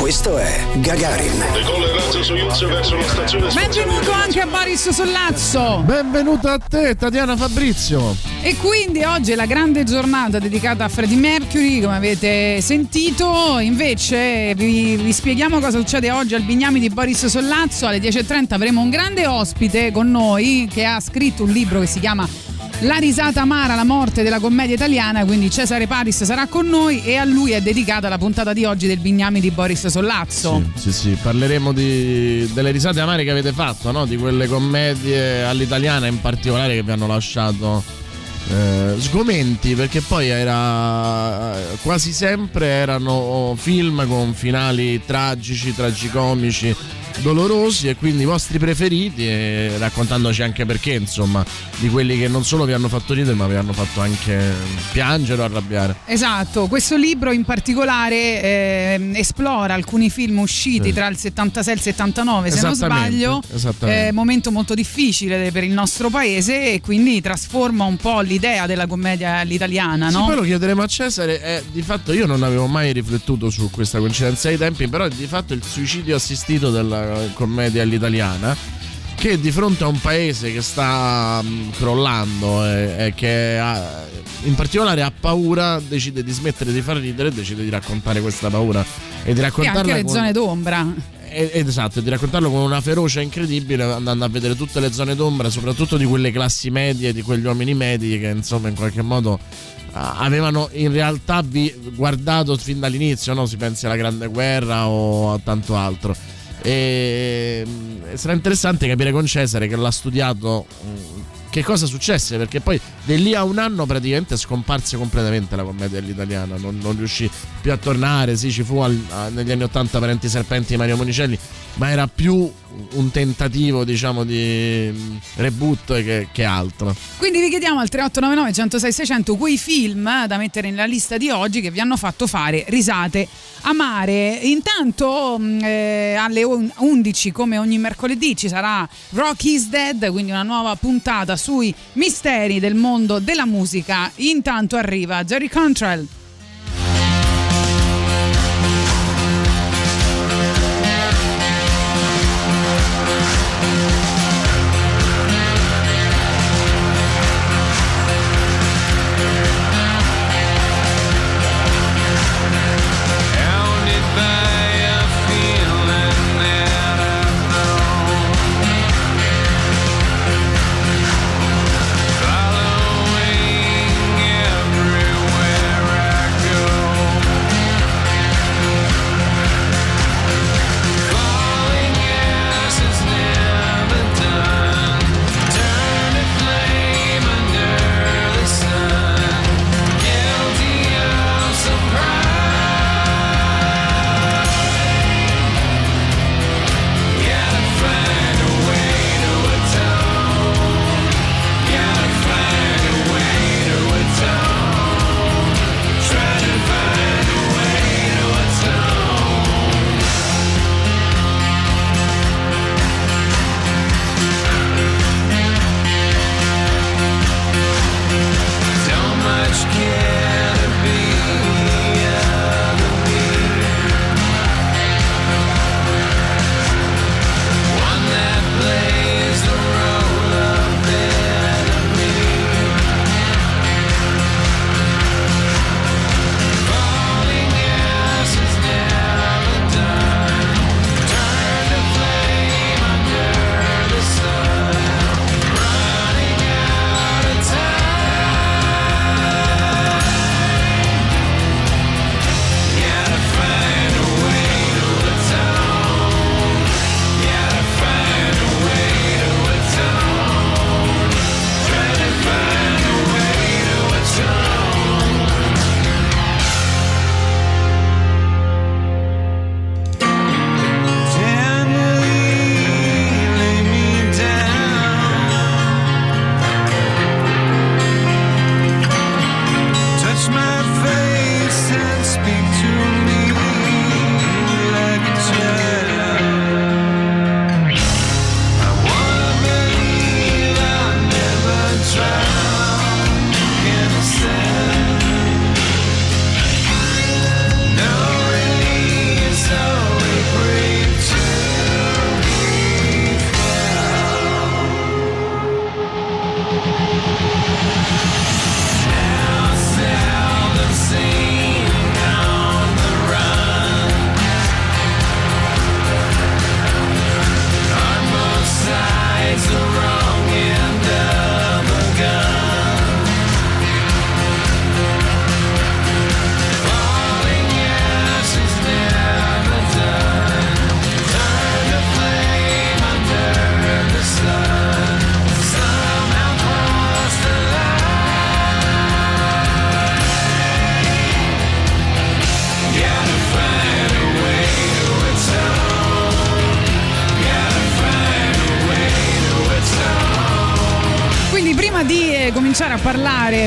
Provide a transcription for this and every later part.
Questo è Gagarin. Benvenuto anche a Boris Sollazzo. Benvenuto a te, Tatiana Fabrizio. E quindi oggi è la grande giornata dedicata a Freddie Mercury, come avete sentito. Invece vi, vi spieghiamo cosa succede oggi al Bignami di Boris Sollazzo. Alle 10.30 avremo un grande ospite con noi che ha scritto un libro che si chiama la risata amara, la morte della commedia italiana, quindi Cesare Paris sarà con noi e a lui è dedicata la puntata di oggi del Bignami di Boris Sollazzo. Sì, sì, sì. parleremo di, delle risate amare che avete fatto, no? di quelle commedie all'italiana in particolare che vi hanno lasciato eh, sgomenti, perché poi era quasi sempre erano film con finali tragici, tragicomici dolorosi e quindi i vostri preferiti e raccontandoci anche perché insomma di quelli che non solo vi hanno fatto ridere ma vi hanno fatto anche piangere o arrabbiare esatto questo libro in particolare eh, esplora alcuni film usciti sì. tra il 76 e il 79 se non sbaglio eh, momento molto difficile per il nostro paese e quindi trasforma un po' l'idea della commedia all'italiana no? Poi lo chiederemo a Cesare è, di fatto io non avevo mai riflettuto su questa coincidenza ai tempi però di fatto il suicidio assistito della commedia all'italiana che di fronte a un paese che sta mm, crollando e, e che ha, in particolare ha paura decide di smettere di far ridere e decide di raccontare questa paura e di raccontarla e anche le con, zone d'ombra ed esatto, di raccontarlo con una ferocia incredibile, andando a vedere tutte le zone d'ombra, soprattutto di quelle classi medie, di quegli uomini medi che insomma in qualche modo avevano in realtà guardato fin dall'inizio, no? si pensi alla Grande Guerra o a tanto altro. E mm, sarà interessante capire con Cesare che l'ha studiato mm, che cosa successe perché poi da lì a un anno praticamente scomparse completamente la commedia all'italiana non, non riuscì più a tornare sì ci fu al, a, negli anni 80 Parenti Serpenti di Mario Monicelli ma era più un tentativo diciamo di reboot che, che, altro. Quindi vi chiediamo al 3899 106 600 quei film eh, da mettere nella lista di oggi che vi hanno fatto fare risate amare intanto mm, eh, alle 11 come ogni mercoledì ci sarà Rock is Dead quindi una nuova puntata sui misteri del mondo della musica. Intanto arriva Jerry Cantrell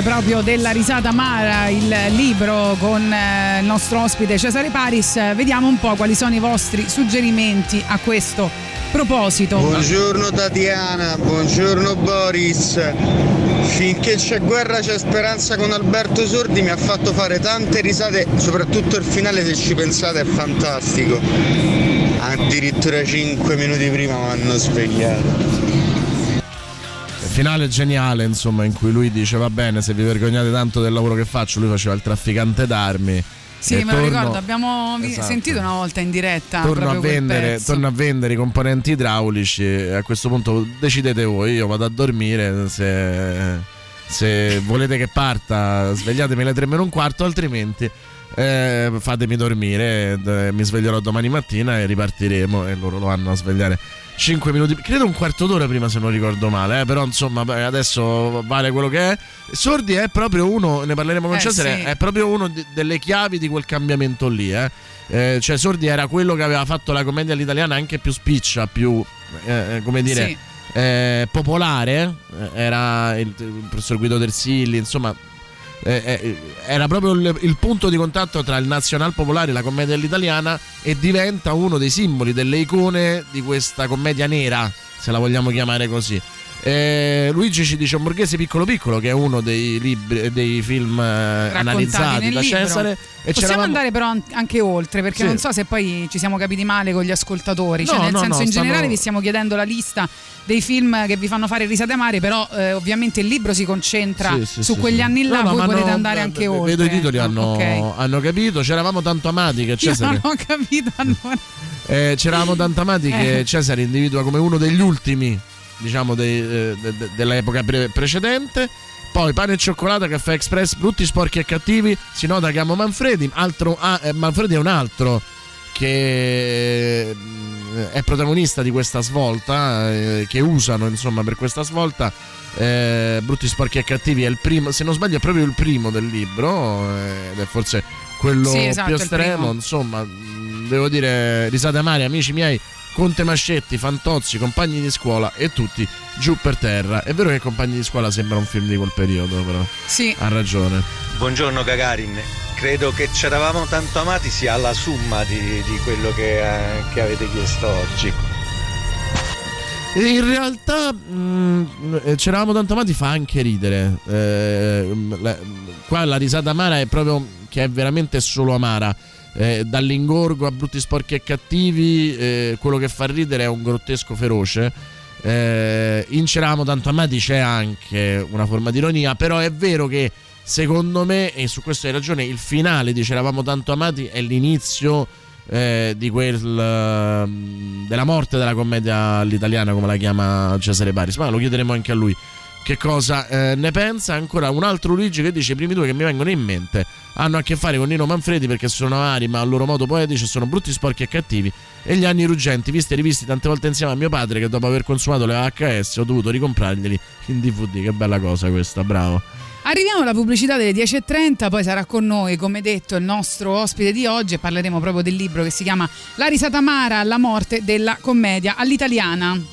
proprio della risata amara, il libro con eh, il nostro ospite Cesare Paris, vediamo un po' quali sono i vostri suggerimenti a questo proposito. Buongiorno Tatiana, buongiorno Boris. Finché c'è guerra c'è speranza con Alberto Sordi mi ha fatto fare tante risate, soprattutto il finale se ci pensate è fantastico. Addirittura 5 minuti prima mi hanno svegliato. Finale geniale, insomma, in cui lui dice va bene, se vi vergognate tanto del lavoro che faccio, lui faceva il trafficante d'armi. Sì, me lo torno- ricordo, abbiamo Esatto. sentito una volta in diretta. Torno a, vendere, torno a vendere i componenti idraulici a questo punto decidete voi, io vado a dormire se, se volete che parta svegliatemi alle tre meno un quarto altrimenti eh, fatemi dormire eh, mi sveglierò domani mattina e ripartiremo e loro lo vanno a svegliare 5 minuti credo un quarto d'ora prima se non ricordo male eh, però insomma adesso vale quello che è Sordi è proprio uno ne parleremo con Eh, Cesare sì. è proprio uno di- delle chiavi di quel cambiamento lì eh. Eh, cioè Sordi era quello che aveva fatto la commedia all'italiana anche più spiccia, più eh, eh, come dire Sì. eh, popolare. Era il, il professor Guido Tersilli, insomma. Eh, eh, era proprio il, il punto di contatto tra il nazional popolare e la commedia all'italiana e diventa uno dei simboli, delle icone di questa commedia nera, se la vogliamo chiamare così. Eh, Luigi ci dice un borghese piccolo piccolo che è uno dei libri dei film eh, analizzati nel da libro. Cesare e Possiamo andare però an- anche oltre perché Sì. non so se poi ci siamo capiti male con gli ascoltatori, cioè No, nel no, senso no, in stanno- generale vi stiamo chiedendo la lista dei film che vi fanno fare risate amare, però eh, ovviamente il libro si concentra Sì, sì, su quegli anni là, No, voi potete andare v- anche v- oltre. Vedo i titoli, hanno, ok. hanno capito. C'eravamo tanto amati che Io Cesare. non ho capito allora. Eh, c'eravamo tanto amati che Eh. Cesare individua come uno degli ultimi, diciamo, dei, eh, de- de- dell'epoca pre- precedente. Poi pane e cioccolata, caffè express, brutti, sporchi e cattivi. Si nota che amo Manfredi. Altro, ah, eh, Manfredi è un altro che mm, è protagonista di questa svolta, eh, che usano insomma per questa svolta. Eh, brutti, sporchi e cattivi è il primo, se non sbaglio, è proprio il primo del libro, eh, ed è forse quello Sì, esatto, più estremo. Insomma, devo dire, risate amare, amici miei. Conte Mascetti, Fantozzi, compagni di scuola e tutti giù per terra. È vero che Compagni di scuola sembra un film di quel periodo, però Sì. ha ragione. Buongiorno Gagarin, credo che ci eravamo tanto amati sia la somma di, di quello che, eh, che avete chiesto oggi. In realtà, mh, eh, c'eravamo tanto amati, fa anche ridere. Eh, mh, la- mh, qua la risata amara è proprio che è veramente solo amara. Eh, dall'ingorgo a brutti, sporchi e cattivi, eh, quello che fa ridere è un grottesco feroce. Eh, in C'eravamo tanto amati c'è anche una forma di ironia, però è vero che secondo me, e su questo hai ragione, il finale di C'eravamo tanto amati è l'inizio eh, di quel ehm, della morte della commedia all'italiana come la chiama Cesare Paris ma lo chiederemo anche a lui che cosa eh, ne pensa? Ancora un altro Luigi che dice i primi due che mi vengono in mente hanno a che fare con Nino Manfredi perché sono avari ma a loro modo poetici sono brutti sporchi e cattivi. E gli anni ruggenti visti e rivisti tante volte insieme a mio padre che dopo aver consumato le VHS ho dovuto ricomprarglieli in DVD che bella cosa questa bravo. Arriviamo alla pubblicità delle 10.30, poi sarà con noi, come detto, il nostro ospite di oggi e parleremo proprio del libro che si chiama La risata amara alla morte della commedia all'italiana.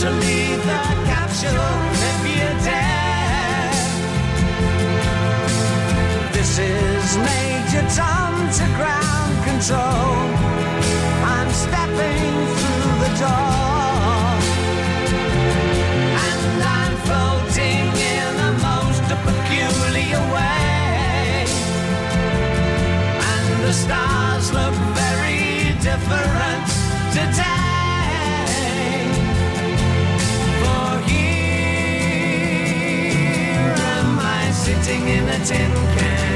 To leave the capsule if you dare. This is Major Tom to ground control. I'm stepping through the door. And I'm floating in a most peculiar way. And the stars look very different today. I sitting in a tin can.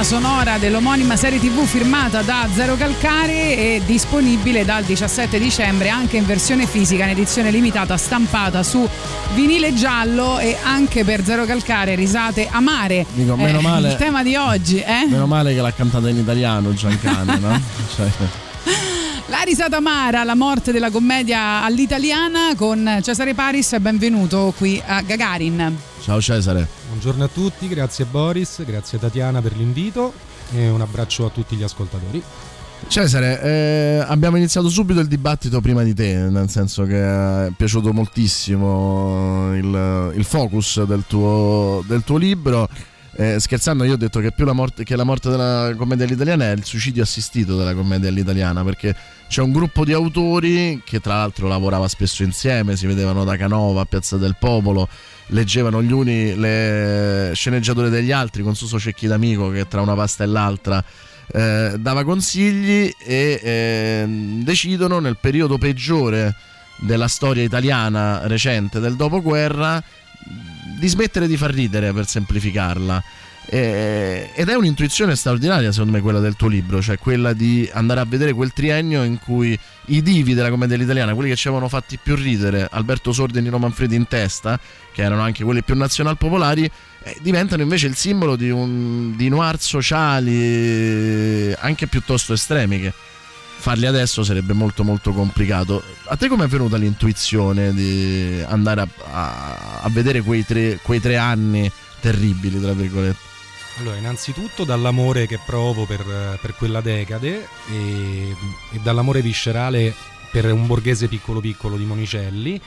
Colonna sonora dell'omonima serie tv firmata da Zero Calcare e disponibile dal 17 dicembre anche in versione fisica in edizione limitata stampata su vinile giallo e anche per Zero Calcare risate amare. Dico, meno Eh, male- Il tema di oggi, eh? Meno male che l'ha cantata in italiano Giancane, no? Cioè, La risata amara, la morte della commedia all'italiana con Cesare Paris, benvenuto qui a Gagarin. ciao Cesare. Buongiorno a tutti, grazie Boris, grazie Tatiana per l'invito e un abbraccio a tutti gli ascoltatori. Cesare, eh, abbiamo iniziato subito il dibattito prima di te, nel senso che è piaciuto moltissimo il, il focus del tuo, del tuo libro. Eh, scherzando, io ho detto che più la morte, che la morte della commedia all'italiana è il suicidio assistito della commedia all'italiana, perché c'è un gruppo di autori che tra l'altro lavorava spesso insieme, si vedevano da Canova a Piazza del Popolo, leggevano gli uni le sceneggiature degli altri con Suso Cecchi d'Amico che tra una pasta e l'altra eh, dava consigli e eh, decidono nel periodo peggiore della storia italiana recente del dopoguerra di smettere di far ridere per semplificarla. Eh, ed è un'intuizione straordinaria secondo me quella del tuo libro, cioè quella di andare a vedere quel triennio in cui i divi della commedia all'italiana, quelli che ci avevano fatti più ridere, Alberto Sordi e Nino Manfredi in testa, che erano anche quelli più nazionalpopolari, eh, diventano invece il simbolo di, un, di noir sociali eh, anche piuttosto estremi farli adesso sarebbe molto molto complicato. A te come è venuta l'intuizione di andare a, a- a vedere quei tre, quei tre anni terribili, tra virgolette? Allora, innanzitutto dall'amore che provo per, per quella decade e, e dall'amore viscerale per un borghese piccolo piccolo di Monicelli.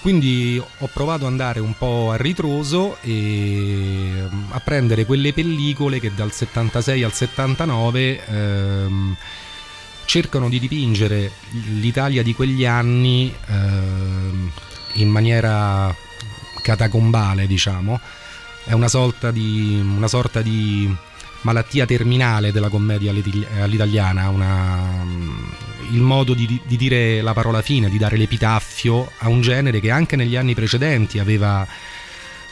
Quindi ho provato ad andare un po' a ritroso e mm, a prendere quelle pellicole che dal 76 al 79 ehm, cercano di dipingere l'Italia di quegli anni ehm, in maniera catacombale, diciamo. È una sorta di, una sorta di malattia terminale della commedia all'italiana, una- il modo di, di dire la parola fine, di dare l'epitaffio a un genere che anche negli anni precedenti aveva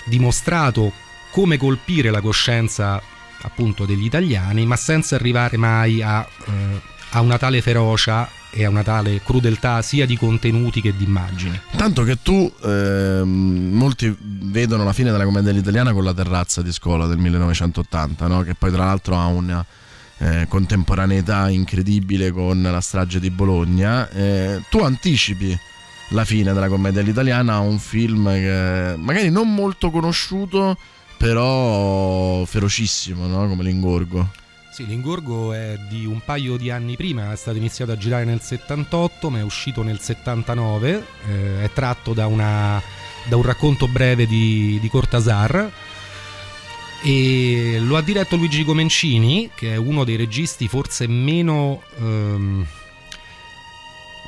dimostrato come colpire la coscienza appunto degli italiani, ma senza arrivare mai a, eh, a una tale ferocia e a una tale crudeltà sia di contenuti che di immagini. Tanto che tu, ehm, molti vedono la fine della commedia all'italiana con la terrazza di scuola del 1980, no? che poi tra l'altro ha una eh, contemporaneità incredibile con la strage di Bologna. Eh, tu anticipi la fine della commedia all'italiana a un film che magari non molto conosciuto, però ferocissimo, no? come l'ingorgo. Sì, l'ingorgo è di un paio di anni prima, è stato iniziato a girare nel 78, ma è uscito nel 79, eh, è tratto da, una- da un racconto breve di, di Cortasar e lo ha diretto Luigi Comencini, che è uno dei registi forse meno... ehm,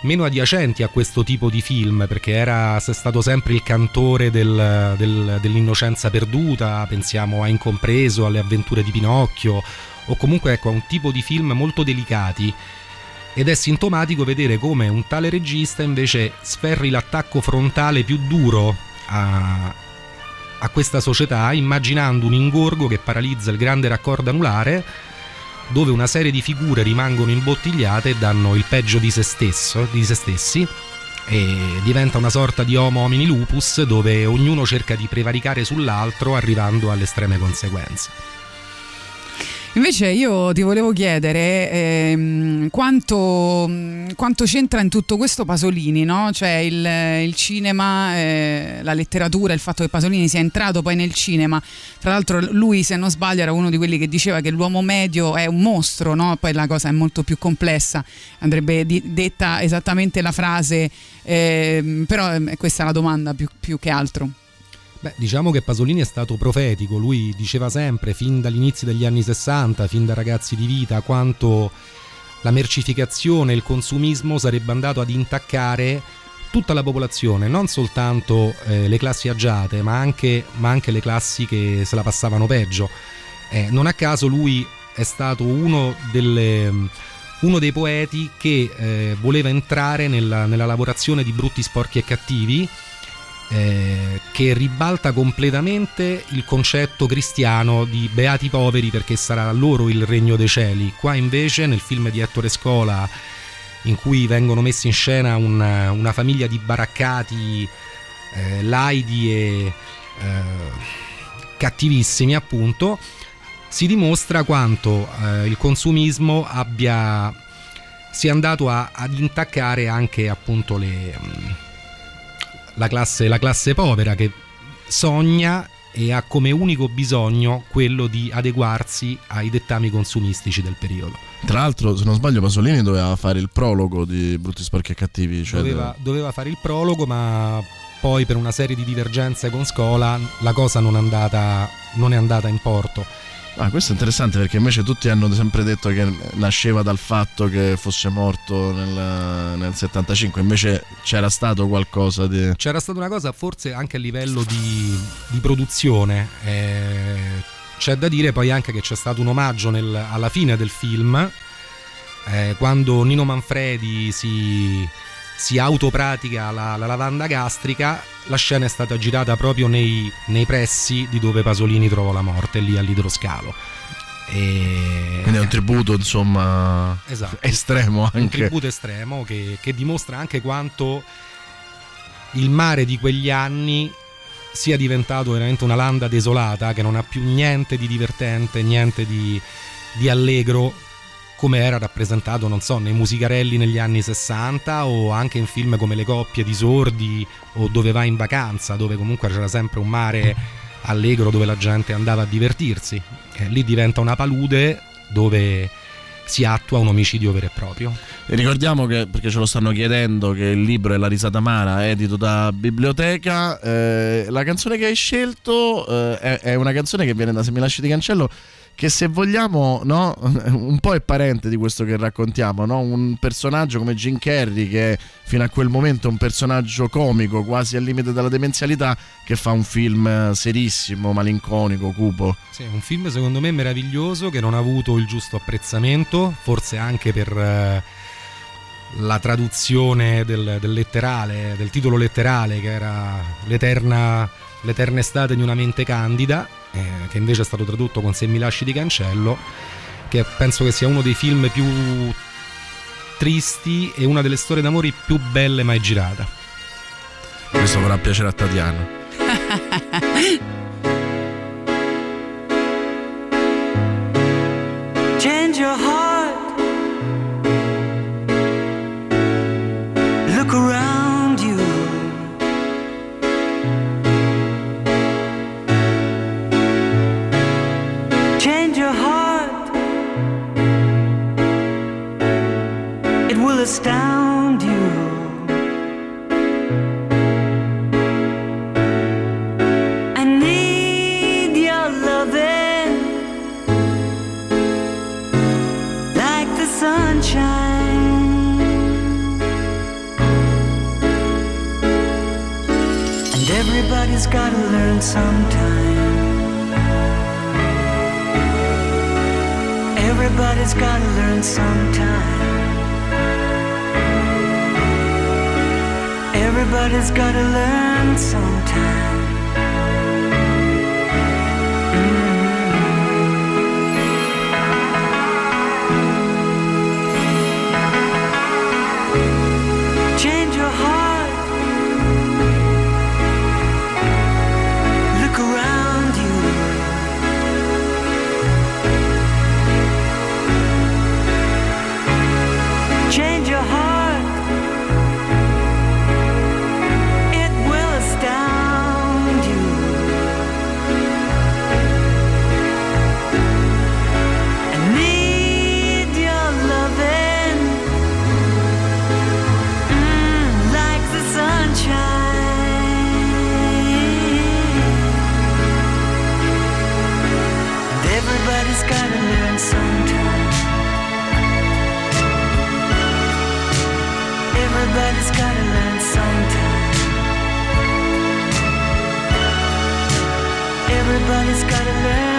meno adiacenti a questo tipo di film perché era stato sempre il cantore del- del- dell'innocenza perduta pensiamo a Incompreso alle avventure di Pinocchio o comunque ecco a un tipo di film molto delicati ed è sintomatico vedere come un tale regista invece sferri l'attacco frontale più duro a, a questa società immaginando un ingorgo che paralizza il grande raccordo anulare dove una serie di figure rimangono imbottigliate e danno il peggio di se, stesso, di se stessi e diventa una sorta di homo homini lupus dove ognuno cerca di prevaricare sull'altro arrivando alle estreme conseguenze. Invece io ti volevo chiedere ehm, quanto, quanto c'entra in tutto questo Pasolini, no? Cioè il, il cinema, eh, la letteratura, il fatto che Pasolini sia entrato poi nel cinema. Tra l'altro lui, se non sbaglio, era uno di quelli che diceva che l'uomo medio è un mostro, no? Poi la cosa è molto più complessa, andrebbe di- detta esattamente la frase, ehm, però eh, questa è la domanda più, più che altro. Beh, diciamo che Pasolini è stato profetico, lui diceva sempre, fin dall'inizio degli anni 60, fin da ragazzi di vita, quanto la mercificazione e il consumismo sarebbe andato ad intaccare tutta la popolazione, non soltanto eh, le classi agiate, ma anche, ma anche le classi che se la passavano peggio. Eh, non a caso lui è stato uno, delle, uno dei poeti che eh, voleva entrare nella, nella lavorazione di brutti, sporchi e cattivi, eh, che ribalta completamente il concetto cristiano di beati poveri perché sarà loro il regno dei cieli. Qua invece nel film di Ettore Scola in cui vengono messi in scena un- una famiglia di baraccati eh, laidi e eh, cattivissimi appunto si dimostra quanto eh, il consumismo abbia sia andato a- ad intaccare anche appunto le, mm, la, classe, la classe povera che sogna e ha come unico bisogno quello di adeguarsi ai dettami consumistici del periodo. Tra l'altro, se non sbaglio, Pasolini doveva fare il prologo di Brutti Sporchi e Cattivi. Cioè Doveva, doveva fare il prologo, ma poi per una serie di divergenze con Scola la cosa non è andata, non è andata in porto. Ah, questo è interessante perché invece tutti hanno sempre detto che nasceva dal fatto che fosse morto nel, nel 75, invece c'era stato qualcosa di... C'era stata una cosa forse anche a livello di, di produzione. eh, c'è da dire poi anche che c'è stato un omaggio nel- alla fine del film, eh, quando Nino Manfredi si, si autopratica la, la lavanda gastrica, la scena è stata girata proprio nei, nei pressi di dove Pasolini trovò la morte, lì all'idroscalo. E... Quindi è un tributo, insomma, Esatto. estremo un anche. tributo estremo che, che dimostra anche quanto il mare di quegli anni sia diventato veramente una landa desolata che non ha più niente di divertente, niente di, di allegro come era rappresentato, non so, nei musicarelli negli anni 60 o anche in film come Le coppie di sordi o Dove vai in vacanza, dove comunque c'era sempre un mare allegro dove la gente andava a divertirsi. Eh, lì diventa una palude dove si attua un omicidio vero e proprio. E ricordiamo che, perché ce lo stanno chiedendo, che il libro è La risata amara, edito da Biblioteca. Eh, la canzone che hai scelto eh, è, è una canzone che viene da Se mi lasci di cancello che se vogliamo no, un po' è parente di questo che raccontiamo, no? un personaggio come Jim Carrey che fino a quel momento è un personaggio comico, quasi al limite della demenzialità, che fa un film eh, serissimo, malinconico, cupo. Sì, un film secondo me meraviglioso che non ha avuto il giusto apprezzamento, forse anche per eh, la traduzione del, del letterale, del titolo letterale che era l'eterna, l'eterna estate di una mente candida, eh, che invece è stato tradotto con Se mi lasci di cancello, che penso che sia uno dei film più tristi e una delle storie d'amore più belle mai girata. Questo vorrà piacere a Tatiana. Change your heart. Astound you. I need your loving like the sunshine. And everybody's gotta learn sometime. Everybody's gotta learn sometime. Everybody's gotta learn sometime. this kind of man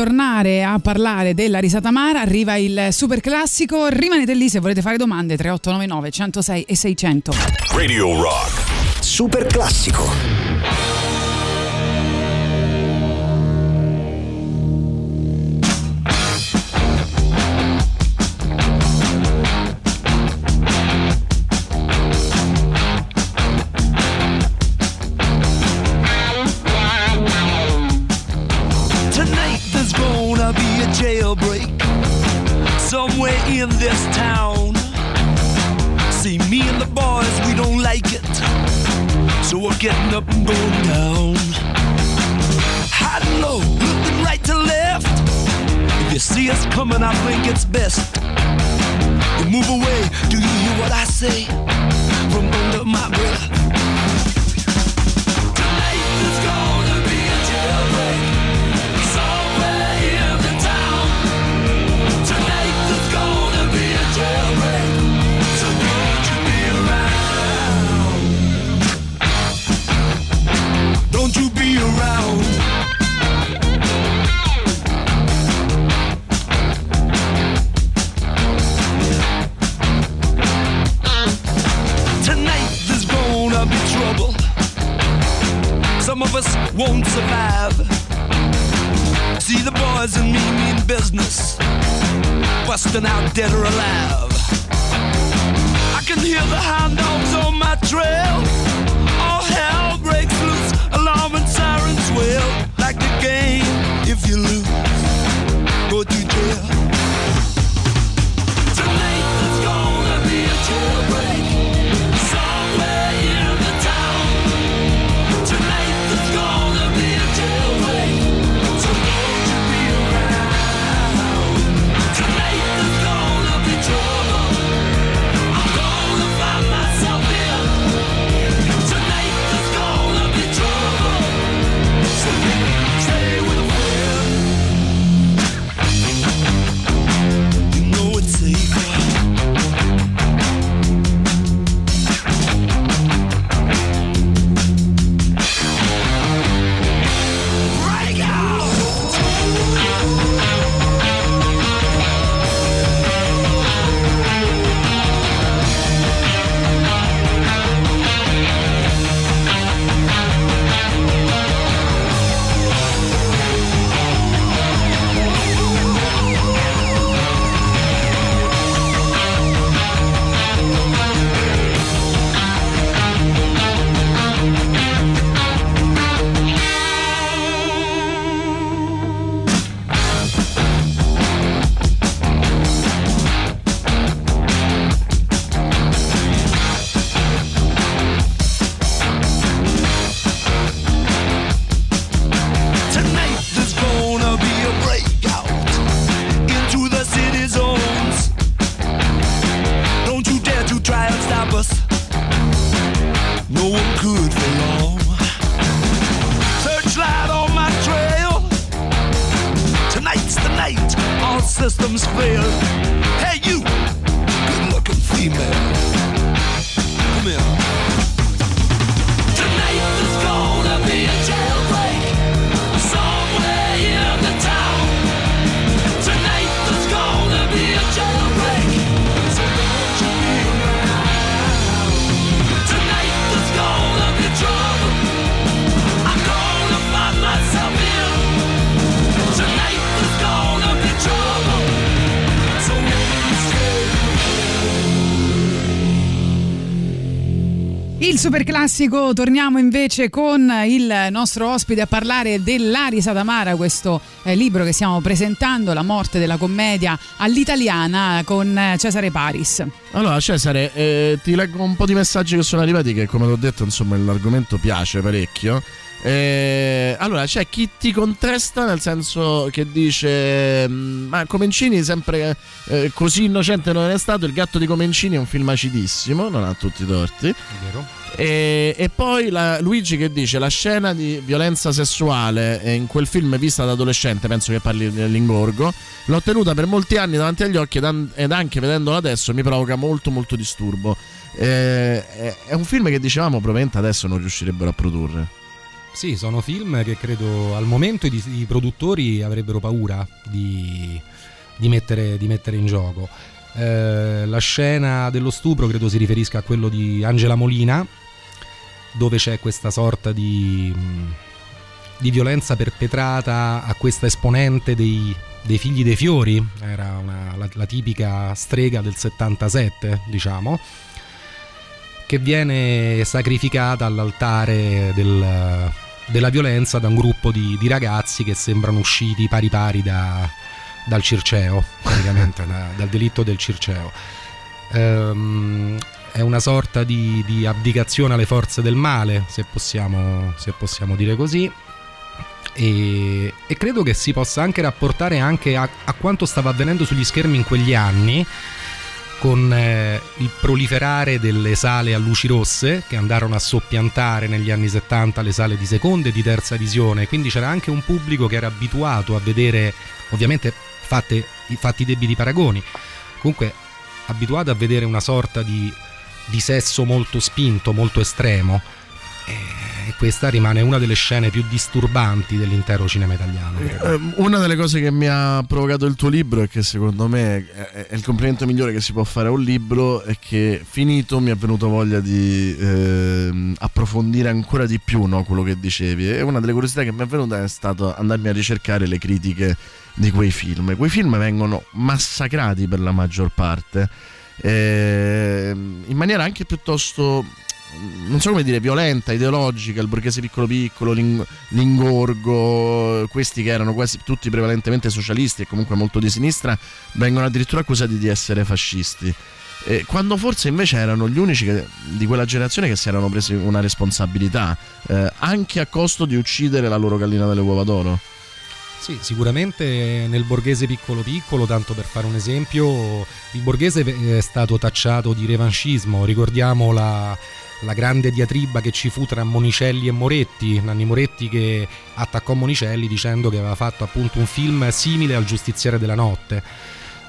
tornare a parlare della risata amara, arriva il super classico. Rimanete lì se volete fare domande 3899 106 e 600. Radio Rock. Super classico. Best. You move away, do you hear what I say? Systems fail. Super classico, torniamo invece con il nostro ospite a parlare della risata amara, questo eh, libro che stiamo presentando, La morte della commedia all'italiana con eh, Cesare Paris. Allora, Cesare, eh, ti leggo un po' di messaggi che sono arrivati, che come ti ho detto, insomma, l'argomento piace parecchio. Eh, allora, c'è chi ti contesta nel senso che dice: "Mm, Ma Comencini, sempre eh, così innocente non è stato. Il gatto di Comencini è un film acidissimo, non ha tutti i torti. Vero? E, e poi la- Luigi che dice la scena di violenza sessuale eh, in quel film vista da adolescente, penso che parli dell'ingorgo, l'ho tenuta per molti anni davanti agli occhi ed, an- ed anche vedendola adesso mi provoca molto molto disturbo. Eh, è, è un film che dicevamo probabilmente adesso non riuscirebbero a produrre. Sì, sono film che credo al momento i, i produttori avrebbero paura di, di mettere, di mettere in gioco. Eh, la scena dello stupro credo si riferisca a quello di Angela Molina, dove c'è questa sorta di, mh, di violenza perpetrata a questa esponente dei, dei figli dei fiori, era una- la, la tipica strega del 77, diciamo, che viene sacrificata all'altare del- della violenza da un gruppo di, di ragazzi che sembrano usciti pari pari da- dal Circeo, praticamente, da- dal delitto del Circeo. Ehm, è una sorta di, di abdicazione alle forze del male, se possiamo, se possiamo dire così. E, e credo che si possa anche rapportare anche a, a quanto stava avvenendo sugli schermi in quegli anni con eh, il proliferare delle sale a luci rosse che andarono a soppiantare negli anni 70 le sale di seconda e di terza visione, quindi c'era anche un pubblico che era abituato a vedere, ovviamente fatte, fatti i debiti paragoni, comunque abituato a vedere una sorta di, di sesso molto spinto, molto estremo. E questa rimane una delle scene più disturbanti dell'intero cinema italiano. credo. Eh, Una delle cose che mi ha provocato il tuo libro è che secondo me è, il complimento migliore che si può fare a un libro è che finito mi è venuto voglia di ehm, approfondire ancora di più no, quello che dicevi e una delle curiosità che mi è venuta è stato andarmi a ricercare le critiche di quei film. Quei film vengono massacrati per la maggior parte ehm, in maniera anche piuttosto non so come dire, violenta, ideologica, il borghese piccolo piccolo, l'ing- l'ingorgo, questi che erano quasi tutti prevalentemente socialisti e comunque molto di sinistra, vengono addirittura accusati di essere fascisti. Eh, quando forse invece erano gli unici che- di quella generazione che si erano presi una responsabilità, eh, anche a costo di uccidere la loro gallina delle uova d'oro. Sì, sicuramente nel borghese piccolo piccolo, tanto per fare un esempio, il borghese è stato tacciato di revanchismo, ricordiamo la, la grande diatriba che ci fu tra Monicelli e Moretti, Nanni Moretti che attaccò Monicelli dicendo che aveva fatto appunto un film simile al Giustiziere della Notte,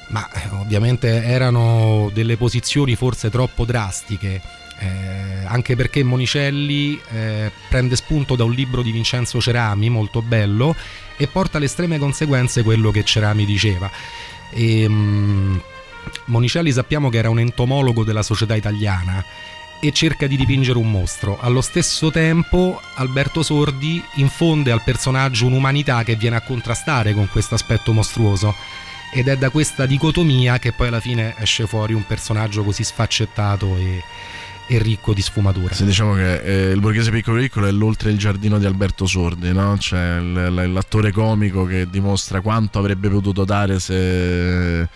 ma eh, ovviamente erano delle posizioni forse troppo drastiche. eh, anche perché Monicelli eh, prende spunto da un libro di Vincenzo Cerami molto bello e porta alle estreme conseguenze quello che Cerami diceva. E, mm, Monicelli sappiamo che era un entomologo della società italiana e cerca di dipingere un mostro. Allo stesso tempo Alberto Sordi infonde al personaggio un'umanità che viene a contrastare con questo aspetto mostruoso. Ed è da questa dicotomia che poi alla fine esce fuori un personaggio così sfaccettato e, e ricco di sfumature. Sì, diciamo che eh, il borghese piccolo piccolo è l'oltre il giardino di Alberto Sordi, no? Cioè l- l- l'attore comico che dimostra quanto avrebbe potuto dare se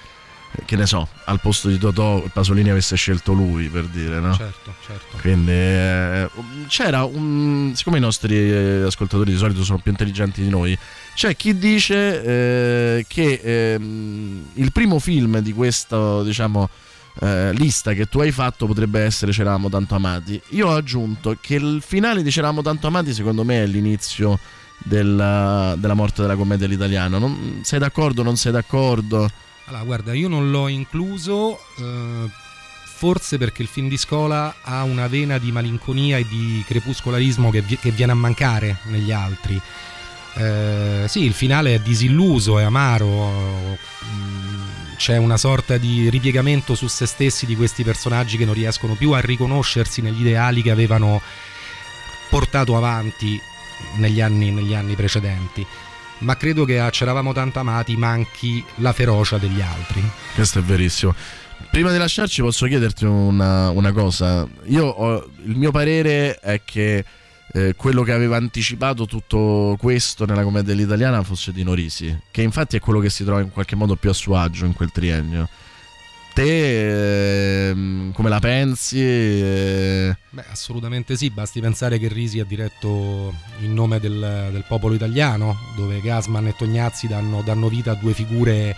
che ne so, al posto di Totò Pasolini avesse scelto lui per dire, no? Certo, certo. Quindi eh, c'era un. Siccome i nostri eh, ascoltatori di solito sono più intelligenti di noi, c'è chi dice eh, che ehm, il primo film di questa, diciamo. Eh, lista che tu hai fatto potrebbe essere C'eravamo tanto amati. Io ho aggiunto che il finale di C'eravamo tanto amati, secondo me, è l'inizio della, della morte della commedia all'italiano. Non, sei d'accordo? Non sei d'accordo? Allora, guarda, io non l'ho incluso, eh, forse perché il film di scuola ha una vena di malinconia e di crepuscolarismo che, vi- che viene a mancare negli altri. Eh, sì, il finale è disilluso, è amaro, mm, c'è una sorta di ripiegamento su se stessi di questi personaggi che non riescono più a riconoscersi negli ideali che avevano portato avanti negli anni, negli anni precedenti. Ma credo che a C'eravamo tanto amati manchi la ferocia degli altri. Questo è verissimo. Prima di lasciarci posso chiederti una, una cosa. Io ho- il mio parere è che eh, quello che aveva anticipato tutto questo nella commedia dell'italiana fosse Dino Risi, che infatti è quello che si trova in qualche modo più a suo agio in quel triennio. Te ehm, come la pensi? Eh, Beh, assolutamente sì, basti pensare che Risi ha diretto in nome del, del popolo italiano, dove Gasman e Tognazzi danno, danno vita a due figure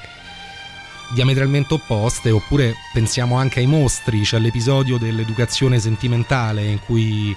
diametralmente opposte, oppure pensiamo anche ai mostri, c'è l'episodio dell'educazione sentimentale in cui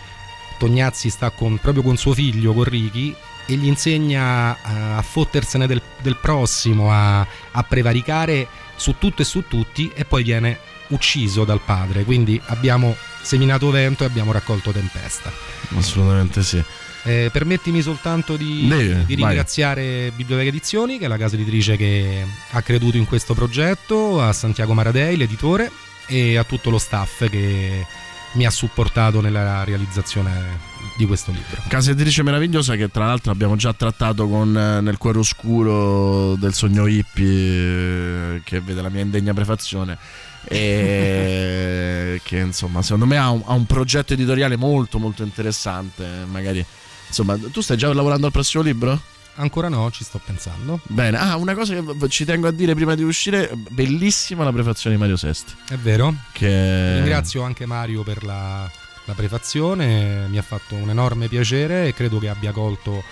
Tognazzi sta con- proprio con suo figlio, con Ricky, e gli insegna eh, a fottersene del, del prossimo, a, a prevaricare su tutto e su tutti, e poi viene ucciso dal padre. Quindi abbiamo seminato vento e abbiamo raccolto tempesta. assolutamente sì. Eh, permettimi soltanto di, Deve, di vai. ringraziare Biblioteca Edizioni, che è la casa editrice che ha creduto in questo progetto, a Santiago Maradei, l'editore, e a tutto lo staff che mi ha supportato nella realizzazione di questo libro. Casa editrice meravigliosa che tra l'altro abbiamo già trattato con eh, Nel cuore oscuro del sogno hippie eh, che vede la mia indegna prefazione e che insomma secondo me ha un, ha un progetto editoriale molto molto interessante magari insomma tu stai già lavorando al prossimo libro? Ancora no, ci sto pensando. Bene, ah, una cosa che ci tengo a dire prima di uscire: bellissima la prefazione di Mario Sesti. È vero? Che Ringrazio anche Mario per la, la prefazione, mi ha fatto un enorme piacere e credo che abbia colto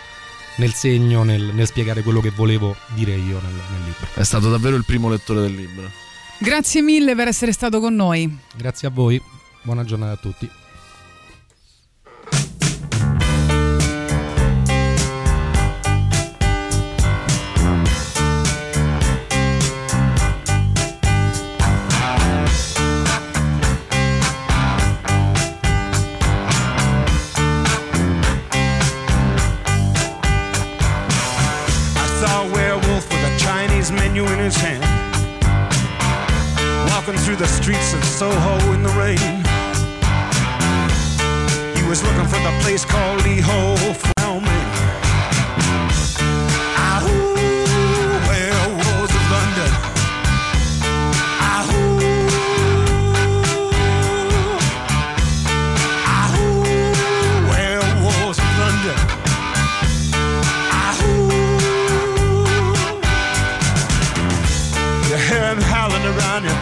nel segno nel, nel spiegare quello che volevo dire io nel, nel libro. è stato davvero il primo lettore del libro. Grazie mille per essere stato con noi. Grazie a voi, buona giornata a tutti. The streets of Soho in the rain. He was looking for the place called Lee Ho Found Me.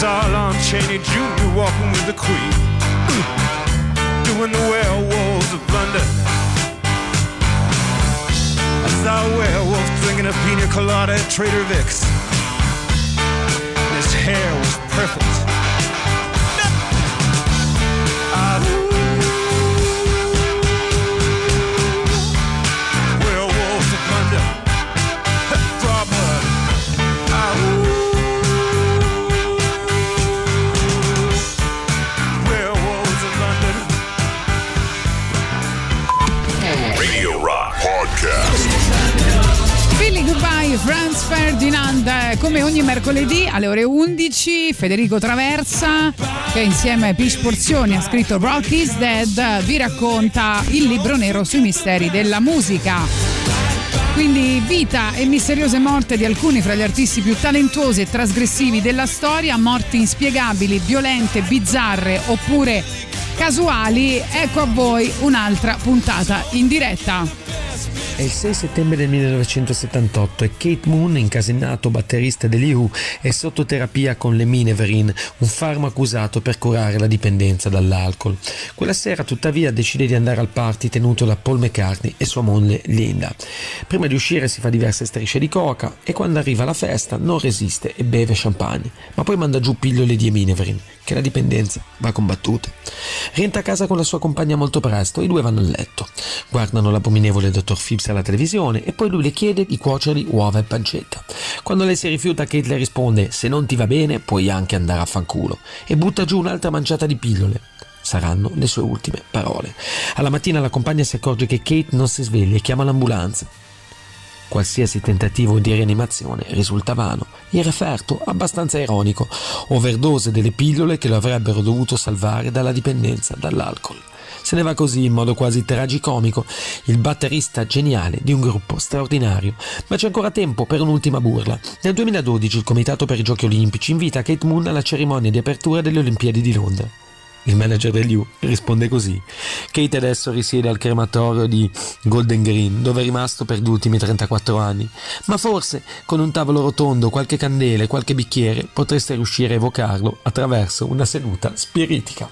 Saw Lon Chaney Jr. walking with the Queen, mm. doing the werewolves of London. I saw a werewolf drinking a pina colada at Trader Vic's. His hair was come ogni mercoledì alle ore 11, Federico Traversa, che insieme a Pish Porzioni ha scritto Rock is Dead, vi racconta il libro nero sui misteri della musica. Quindi vita e misteriose morte di alcuni fra gli artisti più talentuosi e trasgressivi della storia, morti inspiegabili, violente, bizzarre oppure casuali, ecco a voi un'altra puntata in diretta. È il 6 settembre del 1978 e Kate Moon, incasinato batterista degli Who, è sotto terapia con l'Emineverin, un farmaco usato per curare la dipendenza dall'alcol. Quella sera, tuttavia, decide di andare al party tenuto da Paul McCartney e sua moglie Linda. Prima di uscire si fa diverse strisce di coca e quando arriva alla festa non resiste e beve champagne, ma poi manda giù pillole di Emineverin, che la dipendenza va combattuta. Rientra a casa con la sua compagna molto presto, i due vanno a letto. Guardano l'abominevole dottor Phipps alla televisione e poi lui le chiede di cuocergli uova e pancetta. Quando lei si rifiuta, Kate le risponde: Se non ti va bene, puoi anche andare a fanculo. E butta giù un'altra manciata di pillole. Saranno le sue ultime parole. Alla mattina la compagna si accorge che Kate non si sveglia e chiama l'ambulanza. Qualsiasi tentativo di rianimazione risulta vano. Il referto, abbastanza ironico, overdose delle pillole che lo avrebbero dovuto salvare dalla dipendenza dall'alcol. Se ne va così in modo quasi tragicomico il batterista geniale di un gruppo straordinario. Ma c'è ancora tempo per un'ultima burla. Nel 2012 il Comitato per i Giochi Olimpici invita Kate Moon alla cerimonia di apertura delle Olimpiadi di Londra. Il manager degli U risponde così. Kate adesso risiede al crematorio di Golden Green, dove è rimasto per gli ultimi 34 anni. Ma forse con un tavolo rotondo, qualche candela e qualche bicchiere potreste riuscire a evocarlo attraverso una seduta spiritica.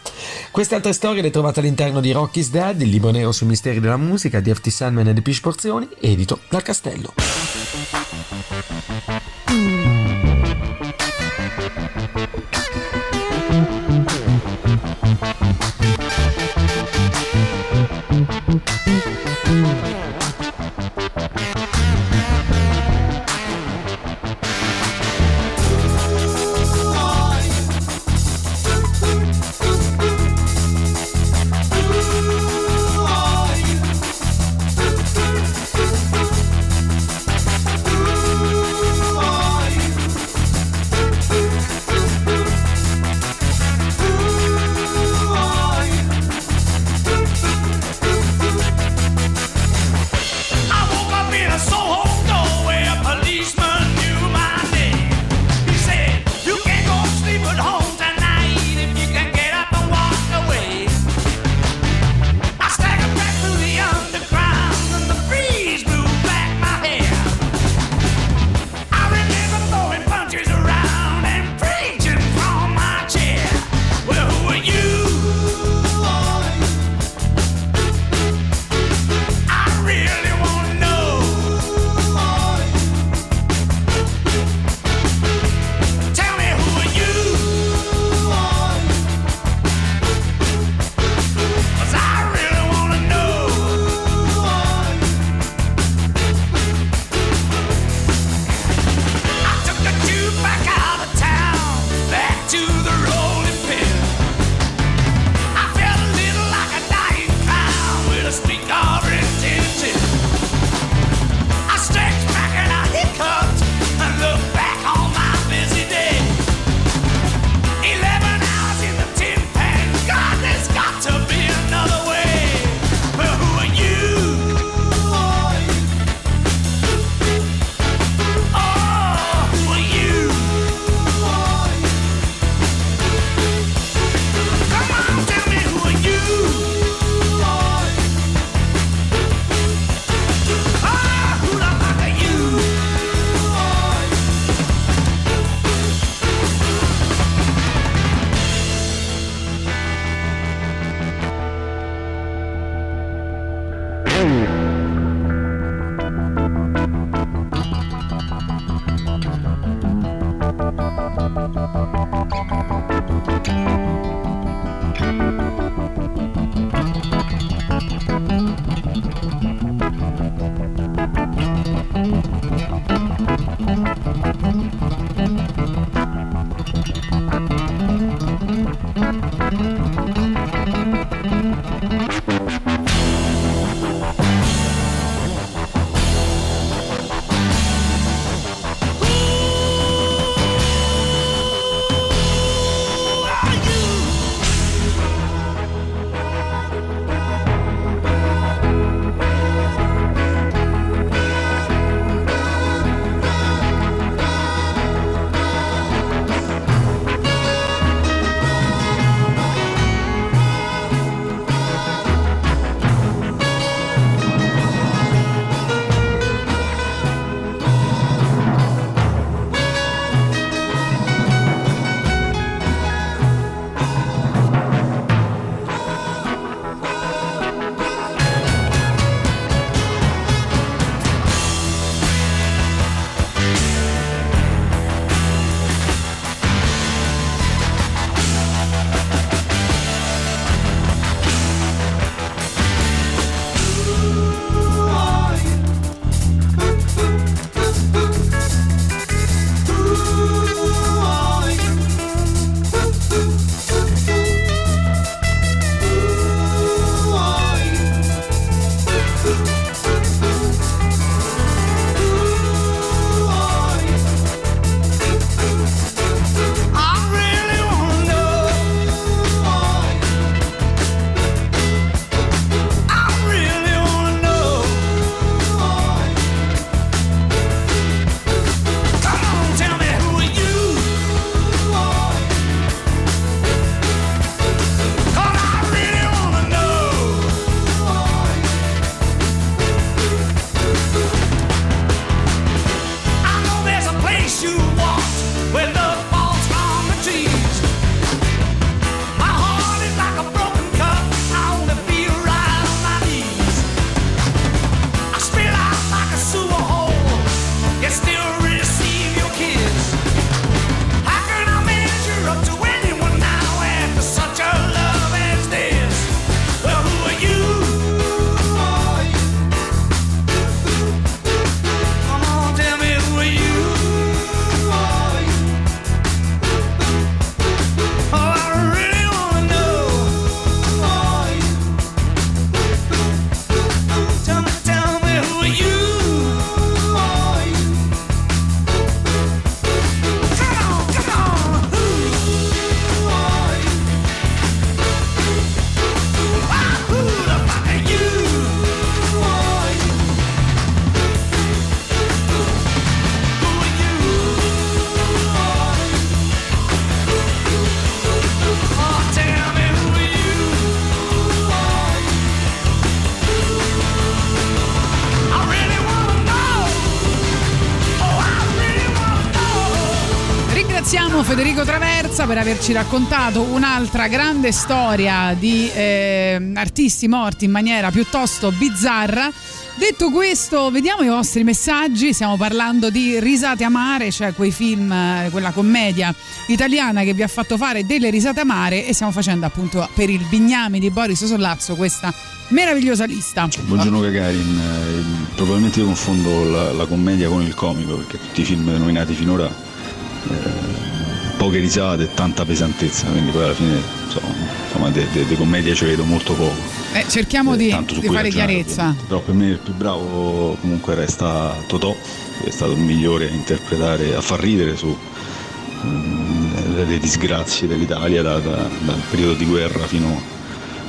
Queste altre storie le trovate all'interno di Rocky's Dead, il libro nero sui misteri della musica di FT Sandman e The Pish Porzioni, edito dal Castello. Per averci raccontato un'altra grande storia di eh, artisti morti in maniera piuttosto bizzarra. Detto questo, vediamo i vostri messaggi. Stiamo parlando di Risate amare, cioè quei film, eh, quella commedia italiana che vi ha fatto fare delle risate amare e stiamo facendo appunto per il Bignami di Boris Sollazzo questa meravigliosa lista. Buongiorno Gagarin, Eh, probabilmente io confondo la, la commedia con il comico perché tutti i film nominati finora poche risate e tanta pesantezza, quindi poi alla fine insomma, de commedie ci vedo molto poco. Eh, cerchiamo di, su di cui fare chiarezza. Però per me il più bravo comunque resta Totò, che è stato il migliore a interpretare, a far ridere su mm, le, le disgrazie dell'Italia da- da- dal periodo di guerra fino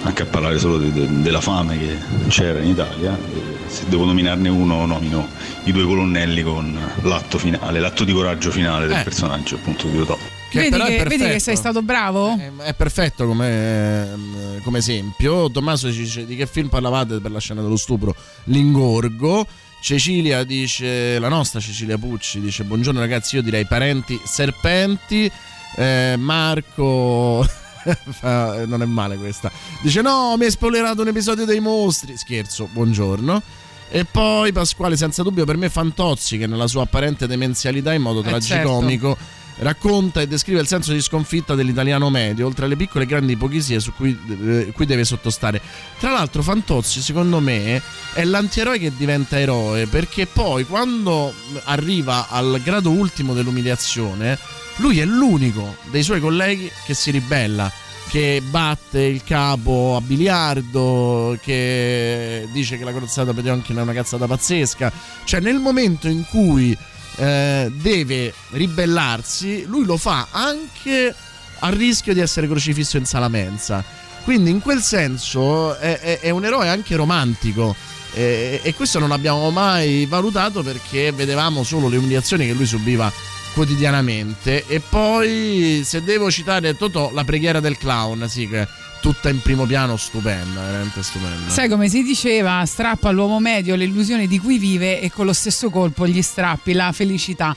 anche a parlare solo de- de- della fame che c'era in Italia. E se devo nominarne uno, nomino i due colonnelli con l'atto finale, l'atto di coraggio finale del Eh. personaggio appunto di Totò. Che Vedi è che, vedi che sei stato bravo? È perfetto come, come esempio. Tommaso ci dice di che film parlavate per la scena dello stupro? L'ingorgo. Cecilia dice, la nostra Cecilia Pucci dice buongiorno ragazzi, io direi parenti serpenti. Eh, Marco... non è male questa. Dice no, mi hai spoilerato un episodio dei mostri. Scherzo, buongiorno. E poi Pasquale, senza dubbio, per me Fantozzi, che nella sua apparente demenzialità in modo Eh, tragicomico racconta e descrive il senso di sconfitta dell'italiano medio, oltre alle piccole e grandi ipocrisie su cui, eh, cui deve sottostare. Tra l'altro, Fantozzi, secondo me, è l'antieroe che diventa eroe, perché poi quando arriva al grado ultimo dell'umiliazione, lui è l'unico dei suoi colleghi che si ribella. Che batte il capo a biliardo, che dice che la corazzata Petionkin è una cazzata pazzesca. Cioè, nel momento in cui eh, deve ribellarsi, lui lo fa anche a rischio di essere crocifisso in sala mensa. Quindi in quel senso è, è- è un eroe anche romantico. E, e questo non abbiamo mai valutato perché vedevamo solo le umiliazioni che lui subiva quotidianamente. E poi, se devo citare Totò, la preghiera del clown, sì, che tutta in primo piano, stupenda, veramente stupenda. Sai come si diceva, strappa all'uomo medio le illusioni di cui vive e con lo stesso colpo gli strappi la felicità.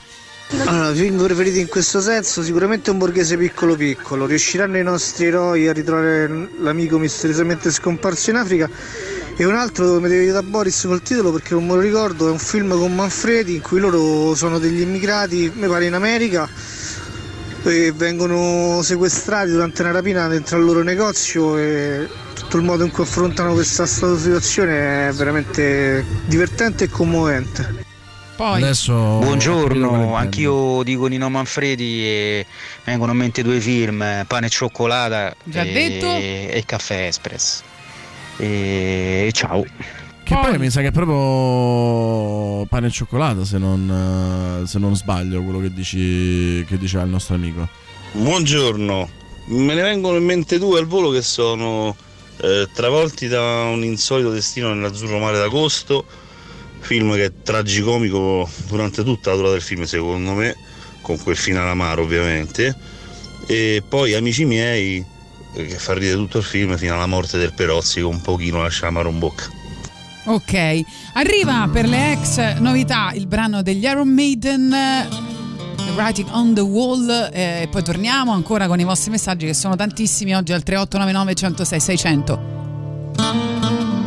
Allora, film preferiti in questo senso, sicuramente un borghese piccolo piccolo. Riusciranno i nostri eroi a ritrovare l'amico misteriosamente scomparso in Africa? E un altro dove mi devi da Boris col titolo perché non me lo ricordo, è un film con Manfredi in cui loro sono degli immigrati, mi pare in America, e vengono sequestrati durante una rapina dentro al loro negozio e tutto il modo in cui affrontano questa situazione è veramente divertente e commovente. Poi Buongiorno, anch'io dico Nino Manfredi e vengono in mente due film, Pane e cioccolata e, e Caffè Express. E, e ciao. Che poi mi sa che è proprio pane e cioccolata, se non, se non sbaglio, quello che dici che diceva il nostro amico. Buongiorno, me ne vengono in mente due al volo che sono eh, Travolti da un insolito destino nell'azzurro mare d'agosto, film che è tragicomico durante tutta la durata del film secondo me, con quel finale amaro ovviamente, e poi Amici miei eh, che fa ridere tutto il film fino alla morte del Perozzi con un pochino lascia amaro in bocca. Ok, arriva per le ex novità il brano degli Iron Maiden. Writing on the Wall eh, e poi torniamo ancora con i vostri messaggi che sono tantissimi oggi al 3899 106 600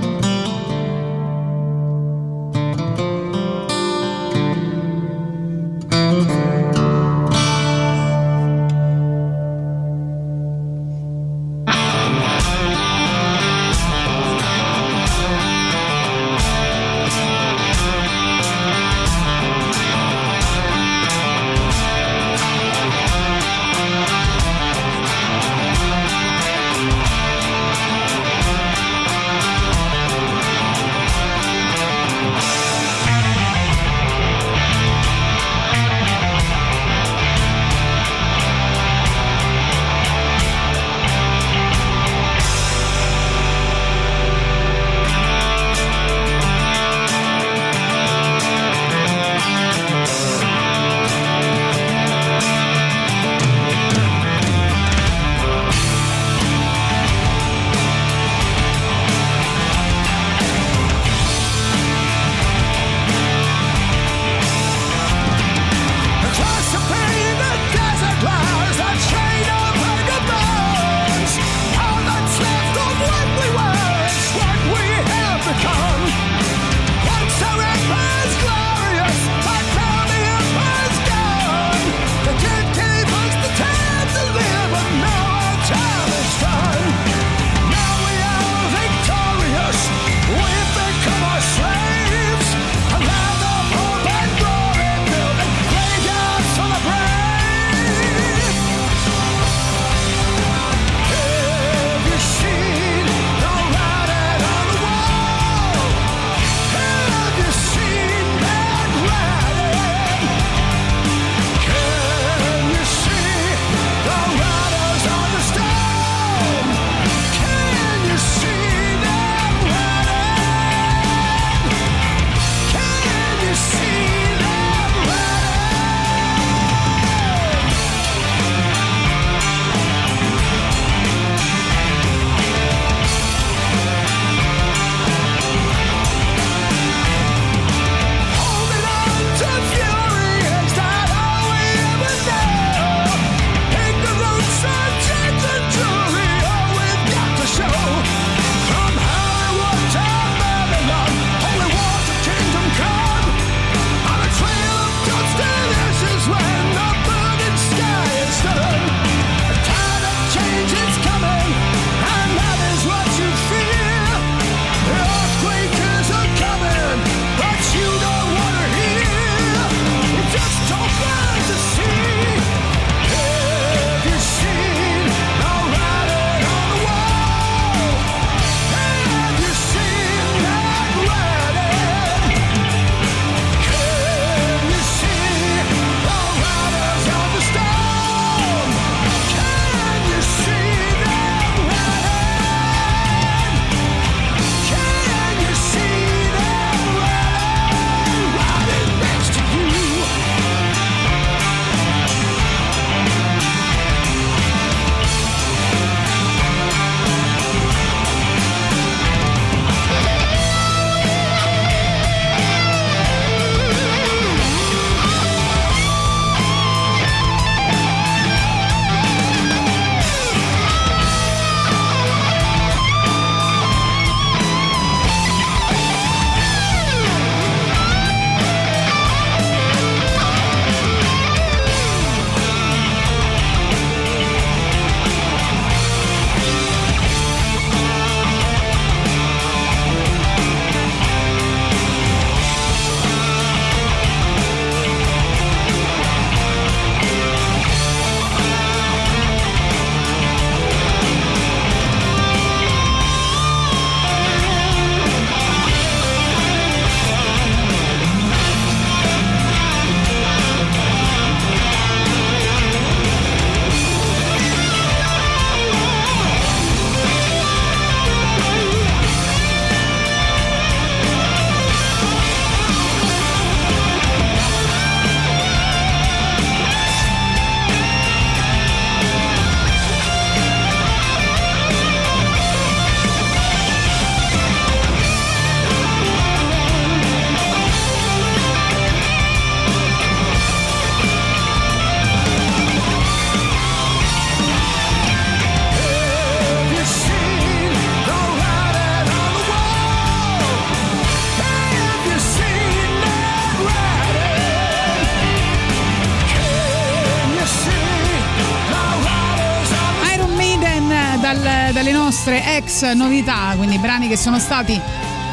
ex novità, quindi brani che sono stati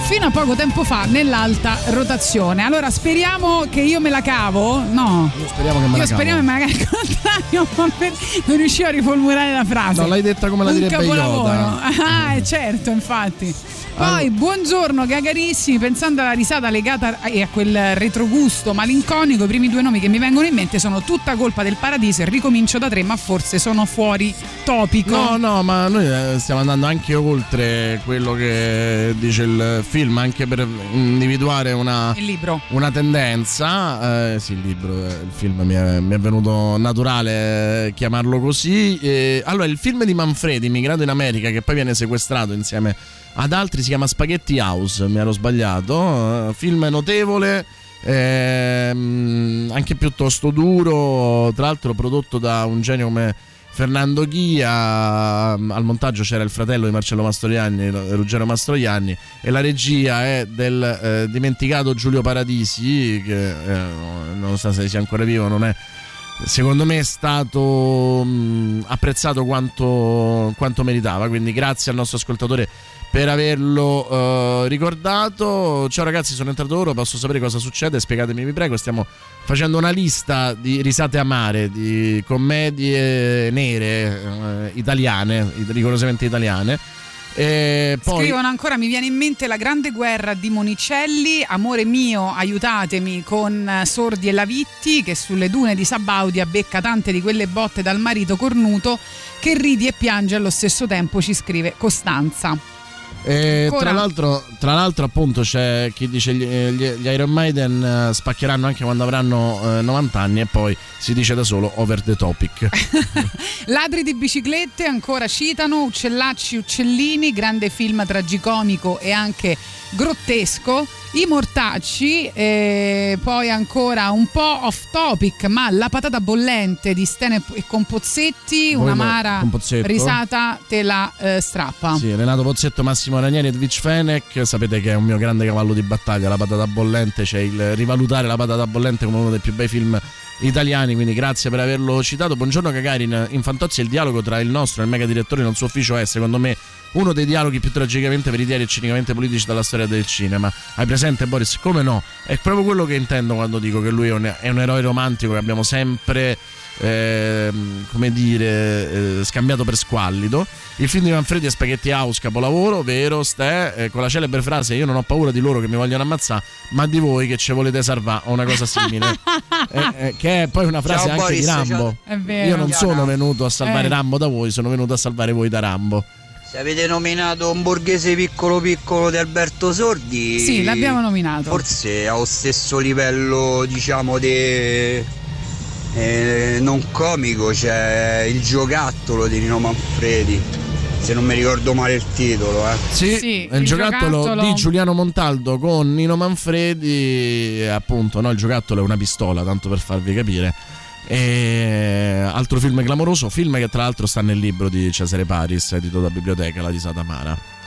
fino a poco tempo fa nell'alta rotazione. Allora speriamo che io me la cavo. No. Io speriamo che me Io la speriamo che cavo. me la cavo al contrario, per- non riuscivo a riformulare la frase. No, l'hai detta come la Un direbbe capolavoro. Yoda. Ah, eh, certo, infatti. Poi, buongiorno gagarissimi, pensando alla risata legata a, e a quel retrogusto malinconico, i primi due nomi che mi vengono in mente sono tutta colpa del paradiso e ricomincio da tre, ma forse sono fuori topico. No, no, ma noi eh, stiamo andando anche oltre quello che dice il film, anche per individuare una, Il libro. una tendenza. Eh, sì, il libro, eh, il film mi è, mi è venuto naturale eh, chiamarlo così. Eh, allora, il film di Manfredi, immigrato in America, che poi viene sequestrato insieme ad altri, si chiama Spaghetti House, mi ero sbagliato. film notevole. ehm, anche piuttosto duro, tra l'altro prodotto da un genio come Fernando Ghia, al montaggio c'era il fratello di Marcello Mastroianni, Ruggero Mastroianni, e la regia è del eh, dimenticato Giulio Paradisi, che eh, non so se sia ancora vivo, non è. Secondo me è stato mh, apprezzato quanto, quanto meritava, quindi grazie al nostro ascoltatore per averlo eh, ricordato. Ciao ragazzi, sono entrato ora, posso sapere cosa succede? Spiegatemi, vi prego. Stiamo facendo una lista di risate amare, di commedie nere eh, italiane, rigorosamente italiane. E poi Scrivono ancora, mi viene in mente la grande guerra di Monicelli, amore mio, aiutatemi con eh, Sordi e Lavitti che sulle dune di Sabaudia becca tante di quelle botte dal marito cornuto che ridi e piange allo stesso tempo, ci scrive Costanza. Eh, Ancora? tra, l'altro, tra l'altro, appunto, c'è chi dice gli, gli, gli Iron Maiden eh, spaccheranno anche quando avranno eh, 90 anni e poi si dice da solo over the topic. Ladri di biciclette ancora citano Uccellacci Uccellini, grande film tragicomico e anche grottesco. I mortacci, eh, poi ancora un po' off topic, ma la patata bollente di Stene e con Pozzetti, Voi una mara risata te la eh, strappa. Sì, Renato Pozzetto, Massimo Ranieri e Edwige Fenech. Sapete che è un mio grande cavallo di battaglia. La patata bollente, c'è il rivalutare la patata bollente come uno dei più bei film italiani. Quindi grazie per averlo citato. Buongiorno Gagarin. In Fantozzi il dialogo tra il nostro e il mega direttore nel suo ufficio è, secondo me, uno dei dialoghi più tragicamente veritieri e cinicamente politici della storia del cinema. Hai presente Boris? Come no? È proprio quello che intendo quando dico che lui è un, è un eroe romantico che abbiamo sempre ehm, come dire, eh, scambiato per squallido. Il film di Manfredi è Spaghetti House, capolavoro, vero, Ste, eh, con la celebre frase io non ho paura di loro che mi vogliono ammazzare, ma di voi che ci volete salvare, o una cosa simile. Eh, eh, che è poi una frase Ciao, anche Boris, di Rambo. ciao. È vero. Io non sono venuto a salvare Eh. Rambo da voi, sono venuto a salvare voi da Rambo. Se avete nominato un borghese piccolo piccolo di Alberto Sordi, Sì, l'abbiamo nominato. Forse ha lo stesso livello, diciamo, di eh, non comico, c'è il giocattolo di Nino Manfredi. Se non mi ricordo male il titolo, eh. Sì, il, giocattolo, di Giuliano Montaldo con Nino Manfredi, appunto, no, il giocattolo è una pistola, tanto per farvi capire. E altro film clamoroso, film che tra l'altro sta nel libro di Cesare Paris, edito da Biblioteca, La risata amara.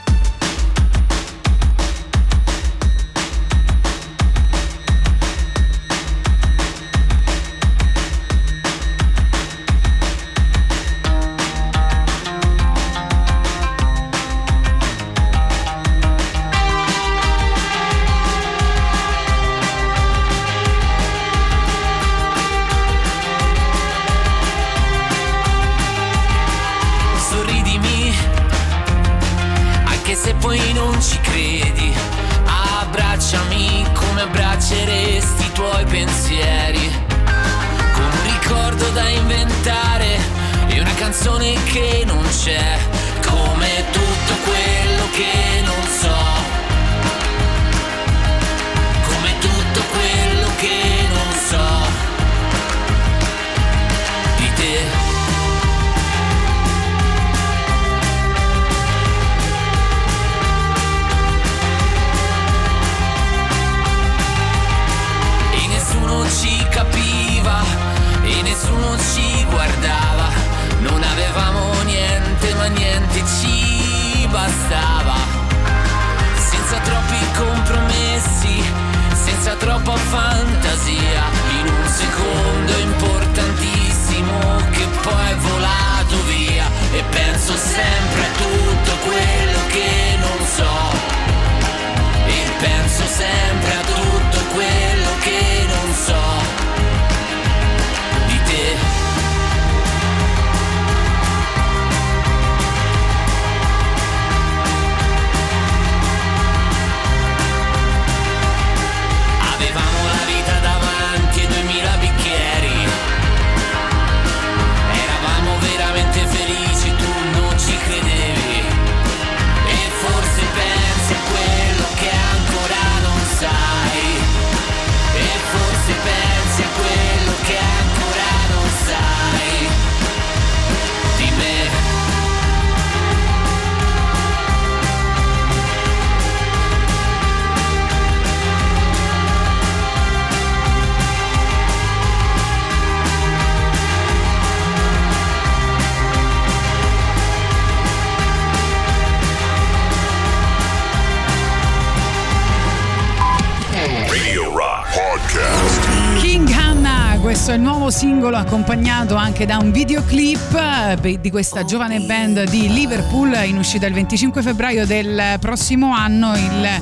Accompagnato anche da un videoclip eh, di questa giovane band di Liverpool in uscita il 25 febbraio del prossimo anno il,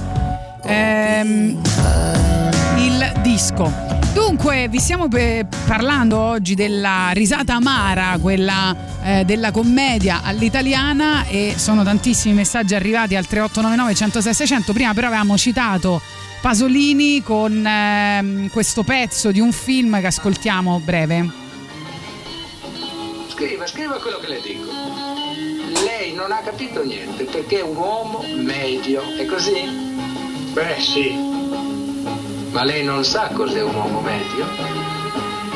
ehm, il disco. Dunque, vi stiamo parlando oggi della risata amara, quella eh, della commedia all'italiana e sono tantissimi messaggi arrivati al 3899 106 600. Prima però avevamo citato Pasolini con ehm, questo pezzo di un film che ascoltiamo breve. Scriva, scriva quello che le dico. Lei non ha capito niente perché è un uomo medio, è così? Beh, sì. Ma lei non sa cos'è un uomo medio?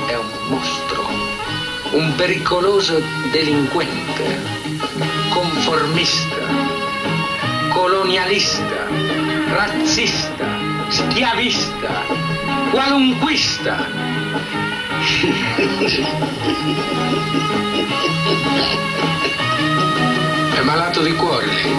È un mostro, un pericoloso delinquente, conformista, colonialista, razzista, schiavista, qualunquista. È malato di cuore lei?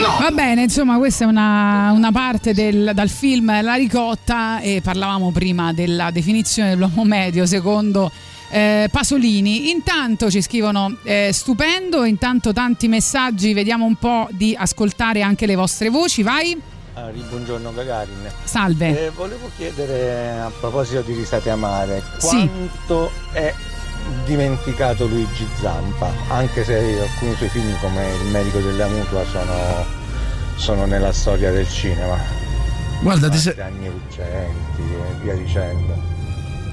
No. Va bene, insomma, questa è una, una parte del, dal film La ricotta e parlavamo prima della definizione dell'uomo medio secondo eh, Pasolini. Intanto ci scrivono eh, stupendo, intanto tanti messaggi, vediamo un po' di ascoltare anche le vostre voci, vai. Ah, buongiorno Gagarin. Salve. Eh, volevo chiedere a proposito di risate amare, Sì. quanto è dimenticato Luigi Zampa, anche se alcuni suoi film come Il medico della mutua sono, sono nella storia del cinema. Guarda, ti sei- anni Uccenti e via dicendo.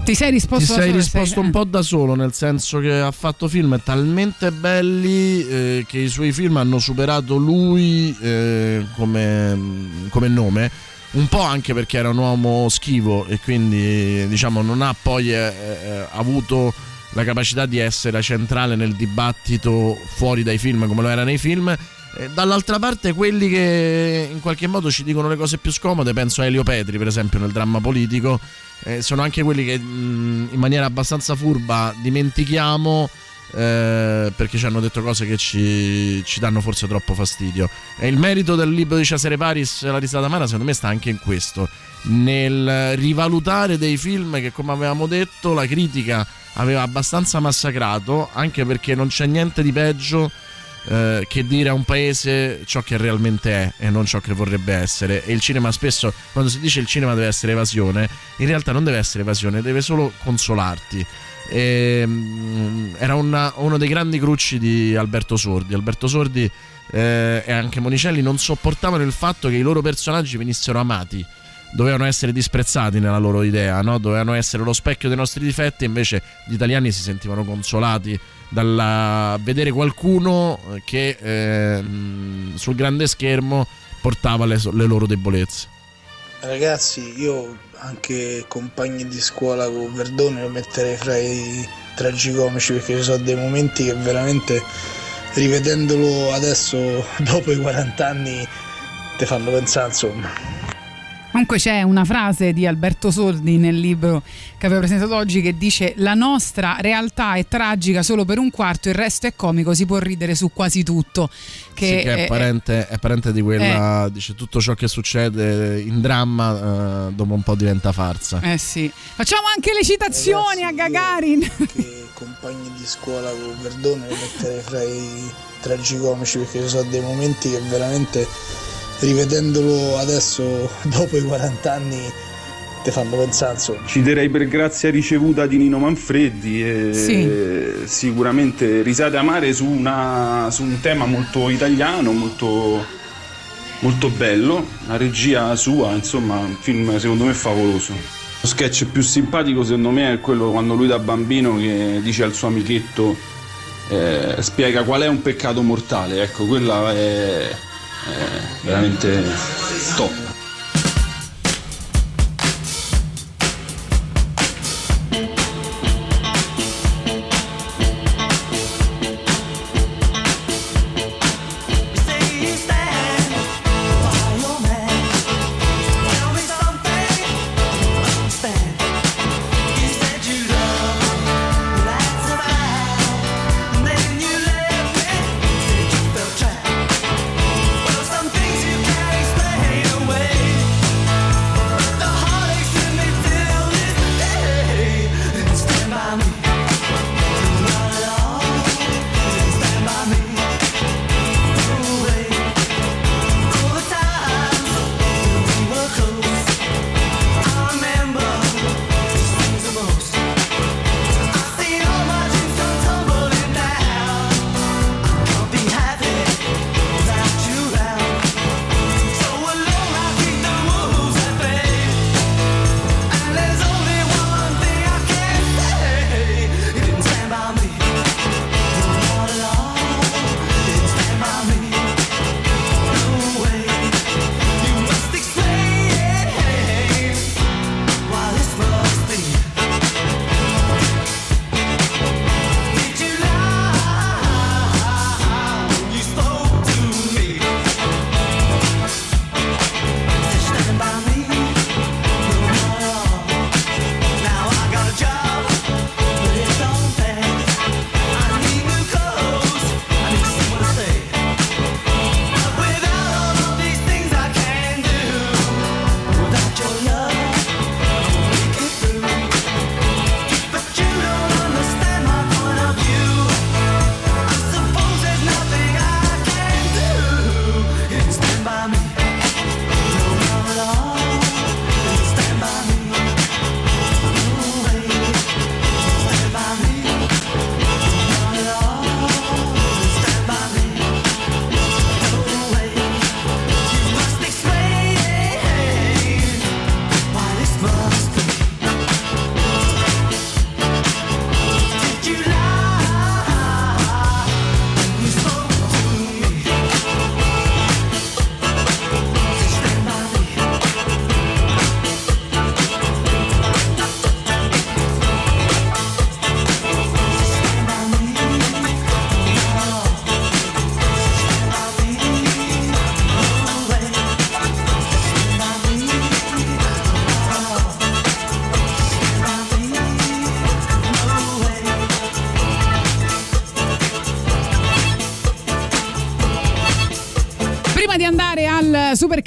Ti sei risposto Ti sei risposto sei- un po' da solo, nel senso che ha fatto film talmente belli eh, che i suoi film hanno superato lui eh, come, come nome. Un po' anche perché era un uomo schivo e quindi diciamo non ha poi eh, eh, avuto la capacità di essere centrale nel dibattito fuori dai film come lo era nei film. Eh, Dall'altra parte quelli che in qualche modo ci dicono le cose più scomode, penso a Elio Petri per esempio nel dramma politico, eh, sono anche quelli che mh, in maniera abbastanza furba dimentichiamo eh, perché ci hanno detto cose che ci, ci danno forse troppo fastidio. E il merito del libro di Cesare Paris, La risata amara, secondo me sta anche in questo, nel rivalutare dei film che come avevamo detto la critica aveva abbastanza massacrato, anche perché non c'è niente di peggio eh, che dire a un paese ciò che realmente è e non ciò che vorrebbe essere. E il cinema spesso, quando si dice il cinema deve essere evasione, in realtà non deve essere evasione, deve solo consolarti. E, mm, era una- uno dei grandi crucci di Alberto Sordi. Alberto Sordi eh, e anche Monicelli non sopportavano il fatto che i loro personaggi venissero amati. Dovevano essere disprezzati nella loro idea, no? dovevano essere lo specchio dei nostri difetti, invece gli italiani si sentivano consolati dal vedere qualcuno che eh, sul grande schermo portava le, le loro debolezze. Ragazzi, io anche compagni di scuola con Verdone lo metterei fra i tragicomici perché ci sono dei momenti che veramente rivedendolo adesso dopo i 40 anni ti fanno pensare insomma. Comunque c'è una frase di Alberto Sordi nel libro che avevo presentato oggi che dice la nostra realtà è tragica solo per un quarto, il resto è comico, si può ridere su quasi tutto. Che, Sì, che è, eh, parente, è parente di quella, dice tutto ciò che succede in dramma eh, dopo un po' diventa farsa. eh sì. Facciamo anche le citazioni a Gagarin. Anche compagni di scuola con Verdone lo metterei fra i tragicomici perché ci sono dei momenti che veramente rivedendolo adesso dopo i 40 anni ti fanno pensare insomma. Citerei per grazia ricevuta di Nino Manfredi e Sì. sicuramente risate amare su, una- su un tema molto italiano, molto, molto bello, la regia sua, insomma, un film secondo me favoloso. Lo sketch più simpatico secondo me è quello quando lui da bambino che dice al suo amichetto eh, spiega qual è un peccato mortale, ecco, quella è, veramente top.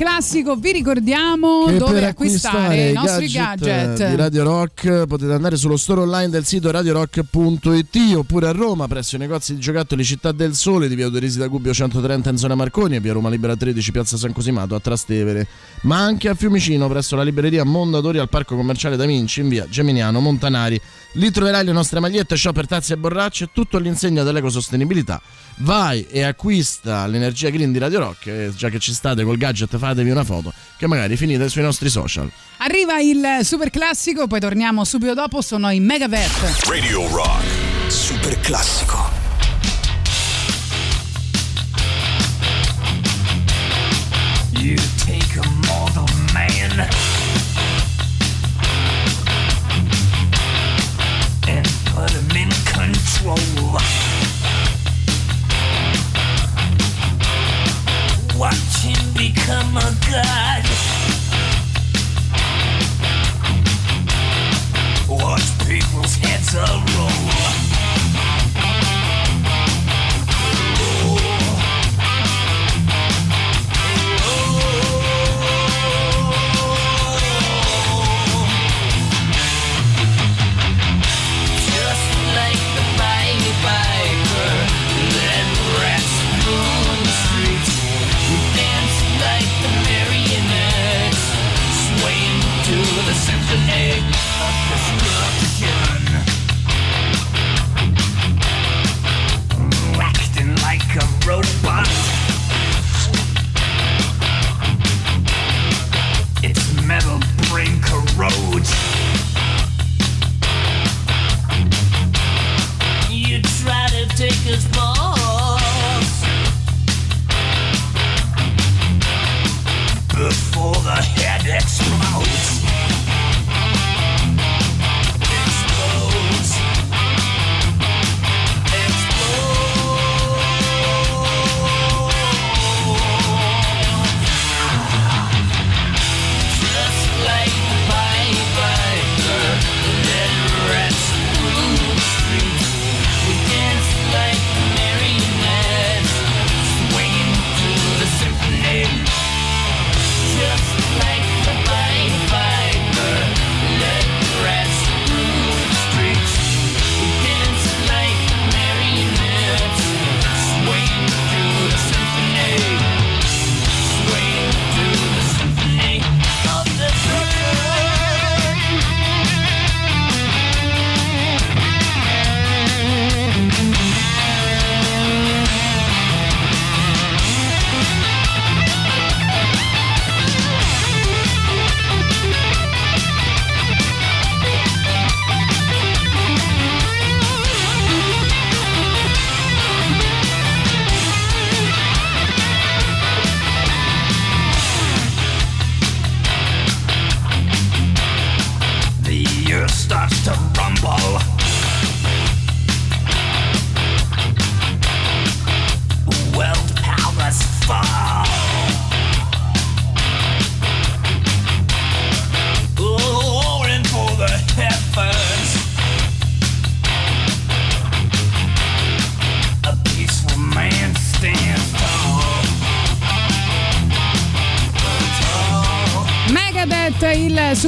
Classico, vi ricordiamo Che dove per acquistare i nostri gadget, gadget. di Radio Rock potete andare sullo store online del sito radiorock.it oppure a Roma presso i negozi di giocattoli Città del Sole di via Autorisi da Gubbio 130 in zona Marconi e via Roma Libera 13 piazza San Cosimato a Trastevere ma anche a Fiumicino presso la libreria Mondadori al parco commerciale da Vinci in via Geminiano Montanari lì troverai le nostre magliette shopper tazze e borracce tutto all'insegna dell'ecosostenibilità vai e acquista l'energia green di Radio Rock e già che ci state col gadget fatevi una foto che magari finite sui nostri social Arriva il super classico, poi torniamo subito dopo. Sono i Megavet. Radio Rock. Super classico.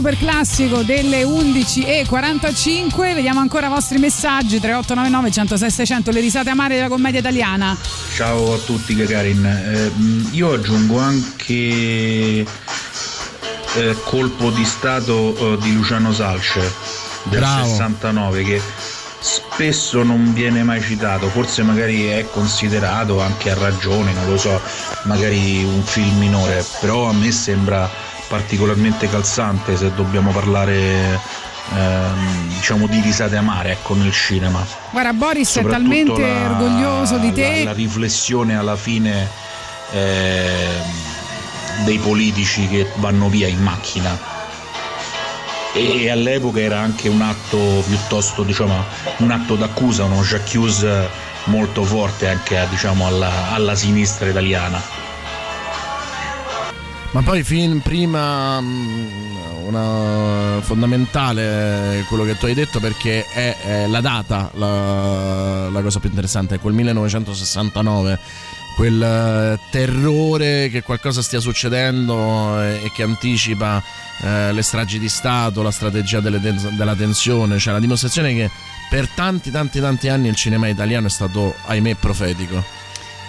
Super classico delle 11.45. Vediamo ancora i vostri messaggi: 3899 106 600, le risate amare della commedia italiana. Ciao a tutti Gagarin, Ehm, io aggiungo anche eh, colpo di stato eh, di Luciano Salce del Bravo. 69 che spesso non viene mai citato, forse magari è considerato anche a ragione, non lo so, magari un film minore, però a me sembra particolarmente calzante se dobbiamo parlare ehm, diciamo di risate amare ecco, nel cinema. Guarda, Boris è talmente la- orgoglioso di te. La, la riflessione alla fine ehm, dei politici che vanno via in macchina. E, all'epoca era anche un atto piuttosto, diciamo, un atto d'accusa, uno j'accuse molto forte anche diciamo, alla, alla sinistra italiana. Ma poi fin prima mh, una fondamentale quello che tu hai detto perché è, è la data la, la cosa più interessante, è quel 1969 quel eh, terrore che qualcosa stia succedendo eh, e che anticipa eh, le stragi di Stato, la strategia ten- della tensione, cioè la dimostrazione che per tanti tanti tanti anni il cinema italiano è stato, ahimè, profetico.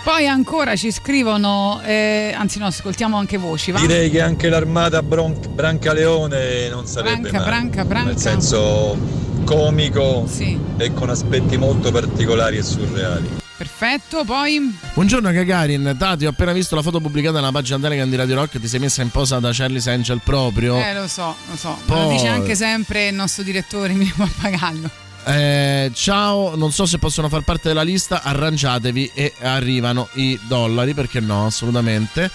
Poi ancora ci scrivono, eh, anzi no, ascoltiamo anche voci. Va? Direi che anche l'armata Bron- Brancaleone non sarebbe Branca, male. branca, branca. Nel senso comico e con aspetti molto particolari e surreali. Perfetto, poi Buongiorno Gagarin, Tati, ho appena visto la foto pubblicata nella pagina Telegram di Radio Rock, ti sei messa in posa da Charlie Angel proprio. eh, lo so, lo so, ma lo Poi- dice anche sempre il nostro direttore Mio Pappagallo. Eh, ciao, non so se possono far parte della lista, arrangiatevi e arrivano i dollari, perché no, assolutamente.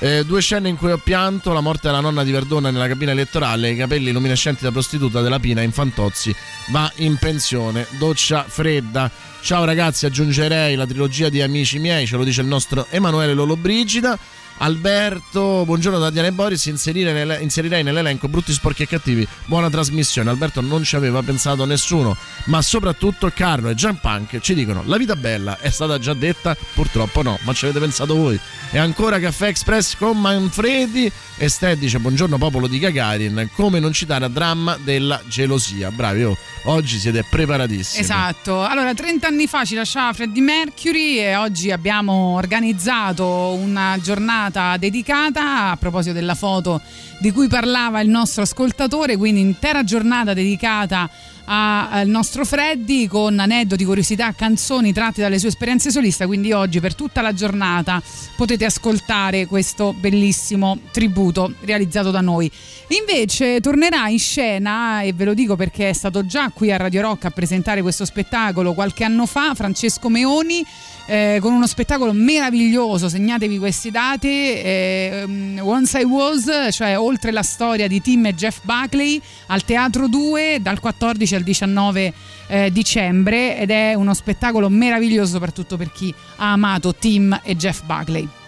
Eh, due scene in cui ho pianto, la morte della nonna di Verdona nella cabina elettorale, i capelli luminescenti da prostituta della Pina in Fantozzi, va in pensione, doccia fredda. Ciao ragazzi, aggiungerei la trilogia di Amici miei, ce lo dice il nostro Emanuele Lollobrigida. Alberto, buongiorno da Diana e Boris, nelle- inserirei nell'elenco Brutti, Sporchi e Cattivi. Buona trasmissione, Alberto non ci aveva pensato nessuno, ma soprattutto Carlo e Gian Punk ci dicono la vita bella è stata già detta, purtroppo no, ma ci avete pensato voi. E ancora Caffè Express con Manfredi e Ste dice buongiorno popolo di Gagarin, come non citare a dramma della gelosia. Bravi, oh, oggi siete preparatissimi. Esatto, allora 30 anni fa ci lasciava Freddie Mercury e oggi abbiamo organizzato una giornata dedicata a proposito della foto di cui parlava il nostro ascoltatore, quindi intera giornata dedicata a- al nostro Freddy con aneddoti, curiosità, canzoni tratte dalle sue esperienze solista, quindi oggi per tutta la giornata potete ascoltare questo bellissimo tributo realizzato da noi. Invece tornerà in scena, e ve lo dico perché è stato già qui a Radio Rock a presentare questo spettacolo qualche anno fa, Francesco Meoni. Eh, con uno spettacolo meraviglioso, segnatevi questi dati, eh, um, Once I Was, cioè oltre la storia di Tim e Jeff Buckley al Teatro 2 dal 14 al 19 eh, dicembre ed è uno spettacolo meraviglioso soprattutto per chi ha amato Tim e Jeff Buckley.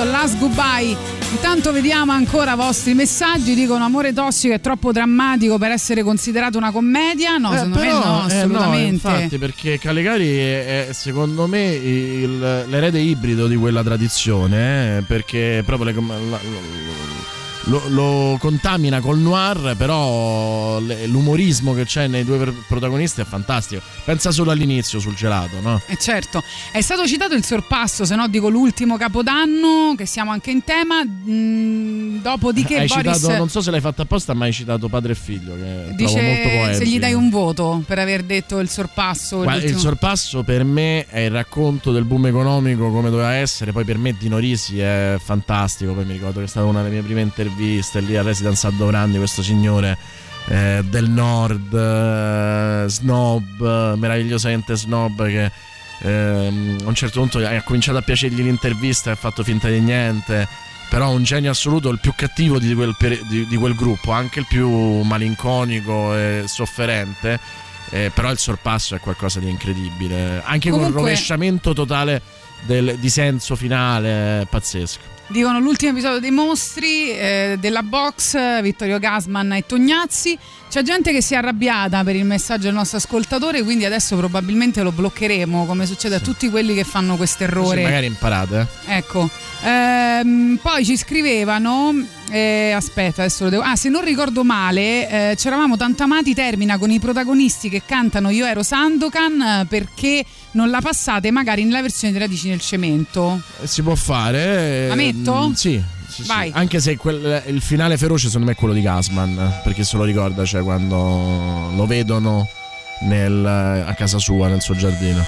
Parlando, Last Goodbye. Intanto vediamo ancora i vostri messaggi, dicono amore tossico è troppo drammatico per essere considerato una commedia. No, Eh, secondo però, me no, eh, assolutamente. infatti, perché Calegari è, è, secondo me il- l'erede ibrido di quella tradizione, eh, perché proprio le- la- lo, lo contamina col noir, però l'umorismo che c'è nei due protagonisti è fantastico. Pensa solo all'inizio sul gelato, no? Eh certo, è stato citato il sorpasso, se no dico l'ultimo capodanno, che siamo anche in tema. Mm, dopodiché hai Boris citato, non so se l'hai fatto apposta, ma hai citato padre e figlio, che trovo molto dice poetico. se gli dai un voto per aver detto il sorpasso. Guarda, il sorpasso per me è il racconto del boom economico come doveva essere. Poi per me Dino Risi è fantastico. Poi mi ricordo che è stata una delle mie prime interviste lì a Residence a Dovrandi, questo signore eh, del nord, eh, snob, eh, meravigliosamente snob che ehm, a un certo punto ha cominciato a piacergli l'intervista e ha fatto finta di niente. Però un genio assoluto, il più cattivo di quel, di- di quel gruppo, anche il più malinconico e sofferente. Eh, però il sorpasso è qualcosa di incredibile. Anche con Comunque- il rovesciamento totale del, di senso finale, pazzesco. Dicono l'ultimo episodio dei mostri eh, della box, Vittorio Gasman e Tognazzi. C'è gente che si è arrabbiata per il messaggio del nostro ascoltatore, quindi adesso probabilmente lo bloccheremo, come succede a tutti quelli che fanno questo errore. magari imparate. eh. Ecco, Ehm, poi ci scrivevano, eh, aspetta adesso lo devo, ah se non ricordo male, eh, c'eravamo tanto amati termina con i protagonisti che cantano Io ero Sandokan eh, perché non la passate magari nella versione di Radici nel cemento. Eh, Si può fare. La eh, metto? mm, Sì. sì, sì. Anche se quel- il finale feroce secondo me è quello di Gasman, perché se lo ricorda, cioè quando lo vedono nel- a casa sua, nel suo giardino.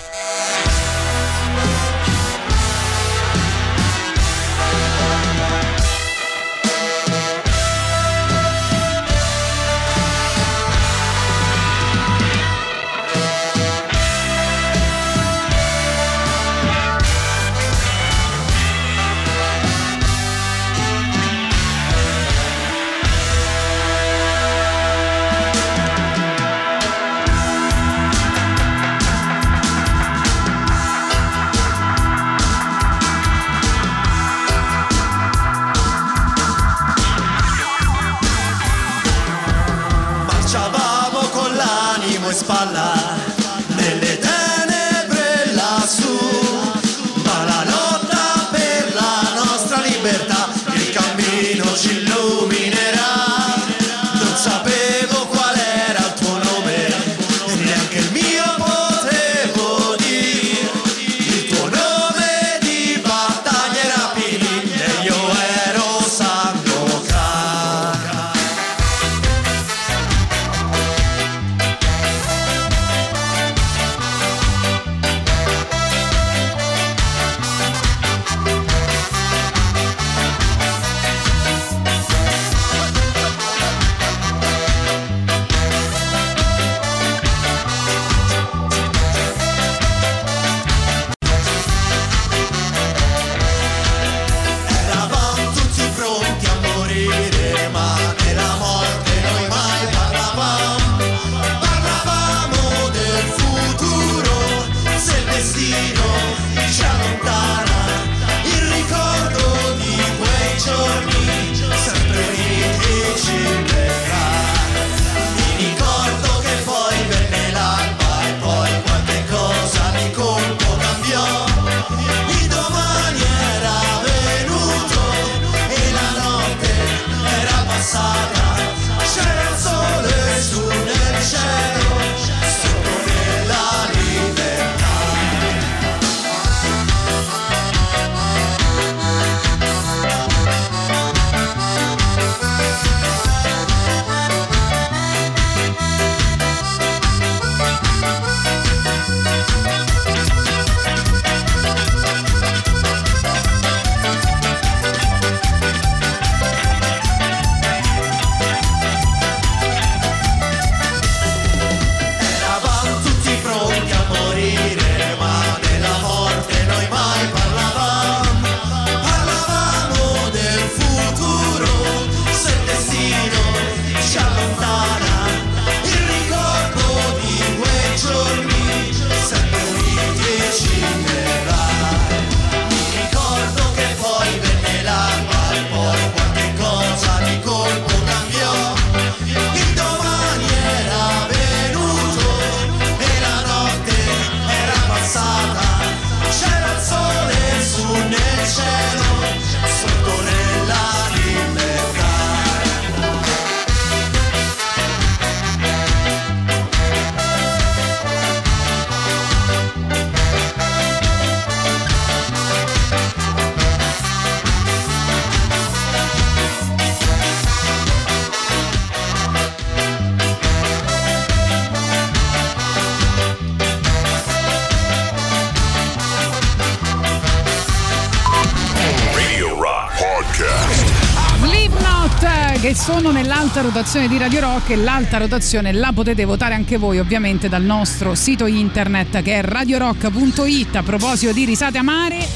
Nell'alta rotazione di Radio Rock e l'alta rotazione la potete votare anche voi ovviamente dal nostro sito internet che è radiorock.it. A proposito di risate amare,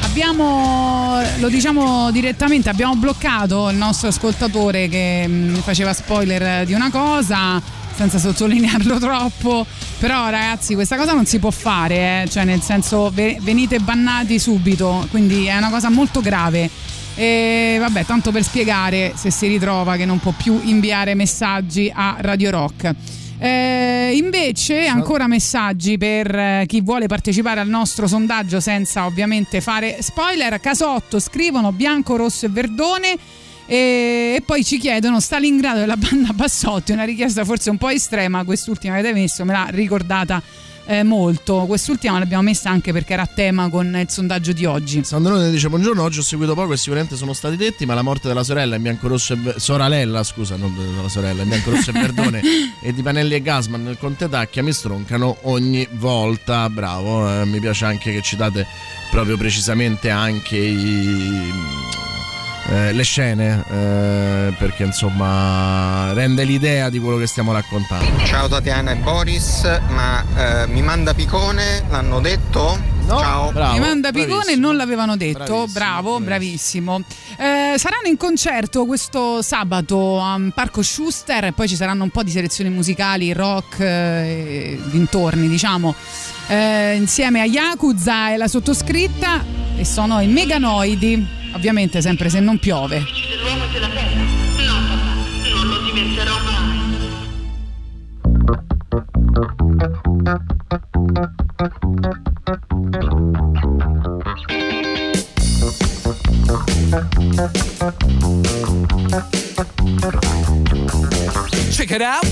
abbiamo, lo diciamo direttamente, abbiamo bloccato il nostro ascoltatore che mh, faceva spoiler di una cosa senza sottolinearlo troppo. Però ragazzi questa cosa non si può fare, eh, cioè nel senso ve- venite bannati subito, quindi è una cosa molto grave. E vabbè, tanto per spiegare se si ritrova che non può più inviare messaggi a Radio Rock. Eh, invece ancora messaggi per eh, chi vuole partecipare al nostro sondaggio senza ovviamente fare spoiler. Casotto scrivono bianco, rosso e verdone. E, e poi ci chiedono Stalingrado della banda Bassotti, una richiesta forse un po' estrema, quest'ultima che avete messo me l'ha ricordata eh, molto. Quest'ultima l'abbiamo messa anche perché era a tema con il sondaggio di oggi. Sandrone dice buongiorno, oggi ho seguito poco e sicuramente sono stati detti, ma la morte della sorella in bianco rosso e sorella, scusa, non della sorella, in bianco rosso e verdone e di Panelli e Gasman nel Conte Tacchia mi stroncano ogni volta. Bravo, eh, mi piace anche che citate proprio precisamente anche i eh, le scene eh, perché insomma rende l'idea di quello che stiamo raccontando. Ciao Tatiana e Boris, ma eh, mi manda Picone, l'hanno detto? Ciao. Mi manda Picone e non l'avevano detto. Bravo, bravissimo. Eh, saranno in concerto questo sabato a Parco Schuster e poi ci saranno un po' di selezioni musicali, rock eh, e dintorni, diciamo, eh, insieme a Yakuza e la sottoscritta e sono i Meganoidi. Ovviamente sempre se non piove. L'uomo della terra? No, papà, non lo diventerò mai. Check it out.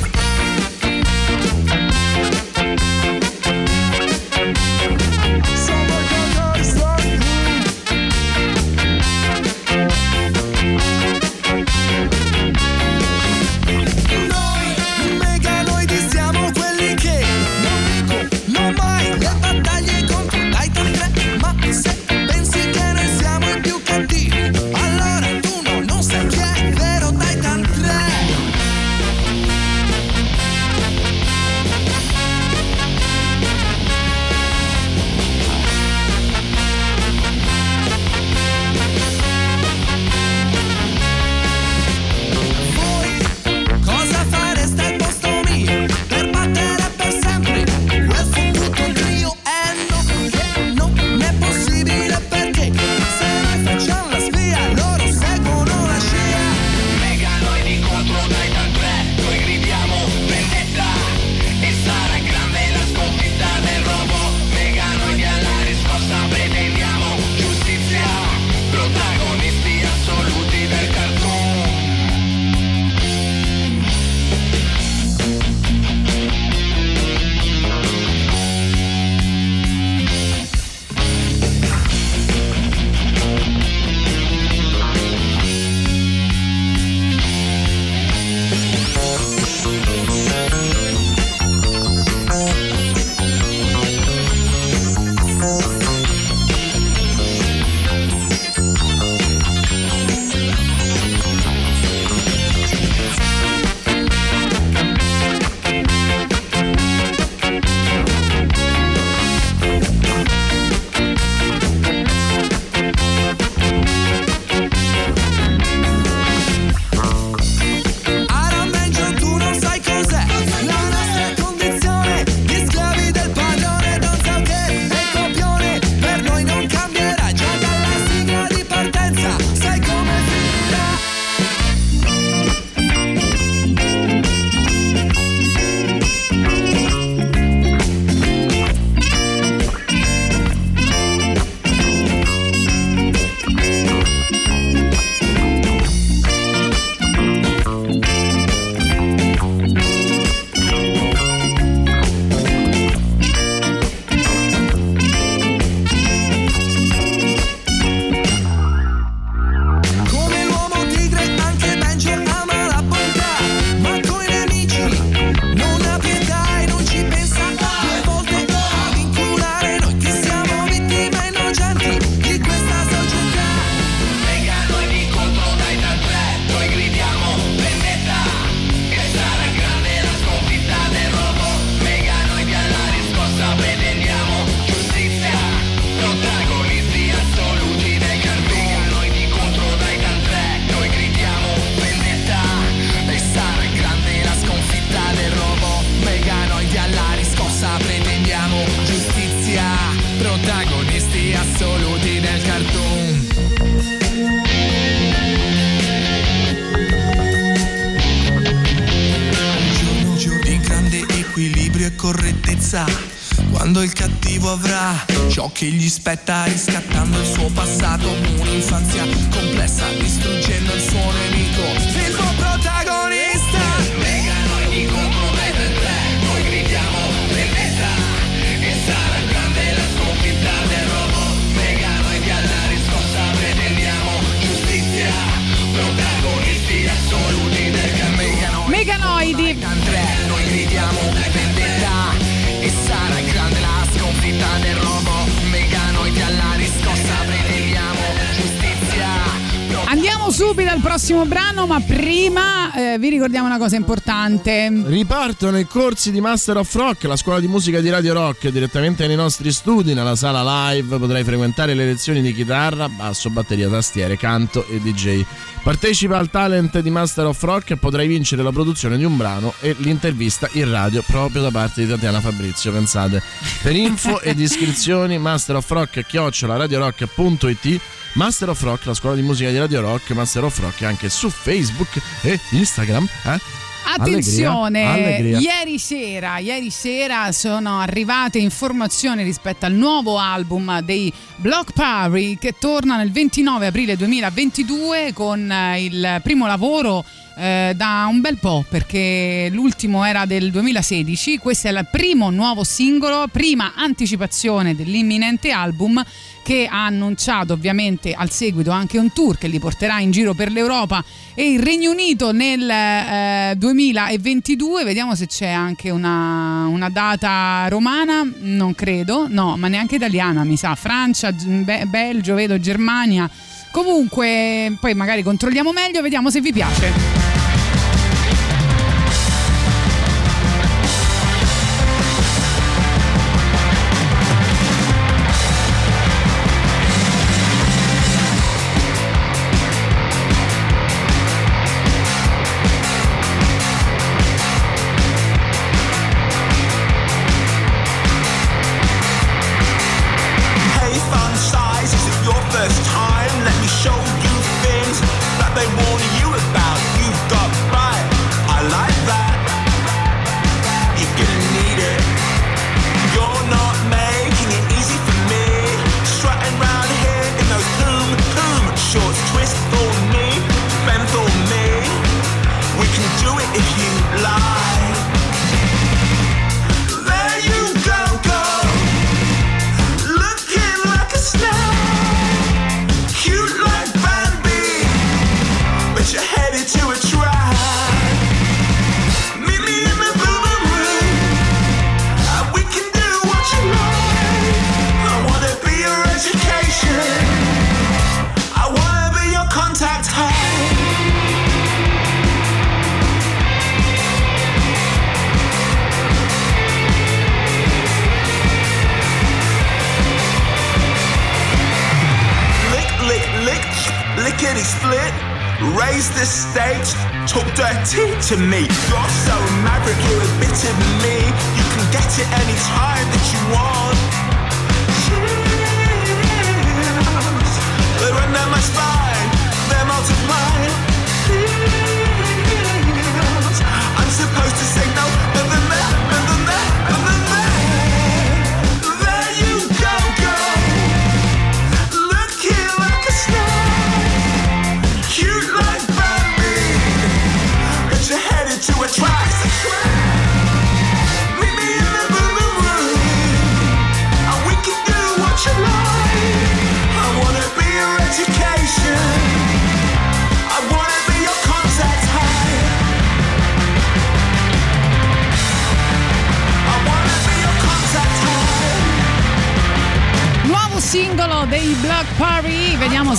Avrà ciò che gli spetta, riscattando il suo passato, un'infanzia complessa, distruggendo il suo nemico. Subito al prossimo brano, ma prima eh, vi ricordiamo una cosa importante. Ripartono i corsi di Master of Rock, la scuola di musica di Radio Rock, direttamente nei nostri studi, nella sala live. Potrai frequentare le lezioni di chitarra, basso, batteria, tastiere, canto e DJ. Partecipa al talent di Master of Rock e potrai vincere la produzione di un brano e l'intervista in radio proprio da parte di Tatiana Fabrizio. Pensate, per info ed iscrizioni, Master Master of Rock, la scuola di musica di Radio Rock, Master of Rock anche su Facebook e Instagram. Eh? Attenzione, Allegria, allegria. ieri sera, ieri sera sono arrivate informazioni rispetto al nuovo album dei Block Party che torna nel 29 aprile 2022 con eh, il primo lavoro eh, da un bel po' perché l'ultimo era del 2016, questo è il primo nuovo singolo, prima anticipazione dell'imminente album che ha annunciato ovviamente al seguito anche un tour che li porterà in giro per l'Europa e il Regno Unito nel eh, 2022. Vediamo se c'è anche una, una data romana, non credo, no, ma neanche italiana, mi sa. Francia, Be- Belgio, vedo Germania. Comunque, poi magari controlliamo meglio, vediamo se vi piace.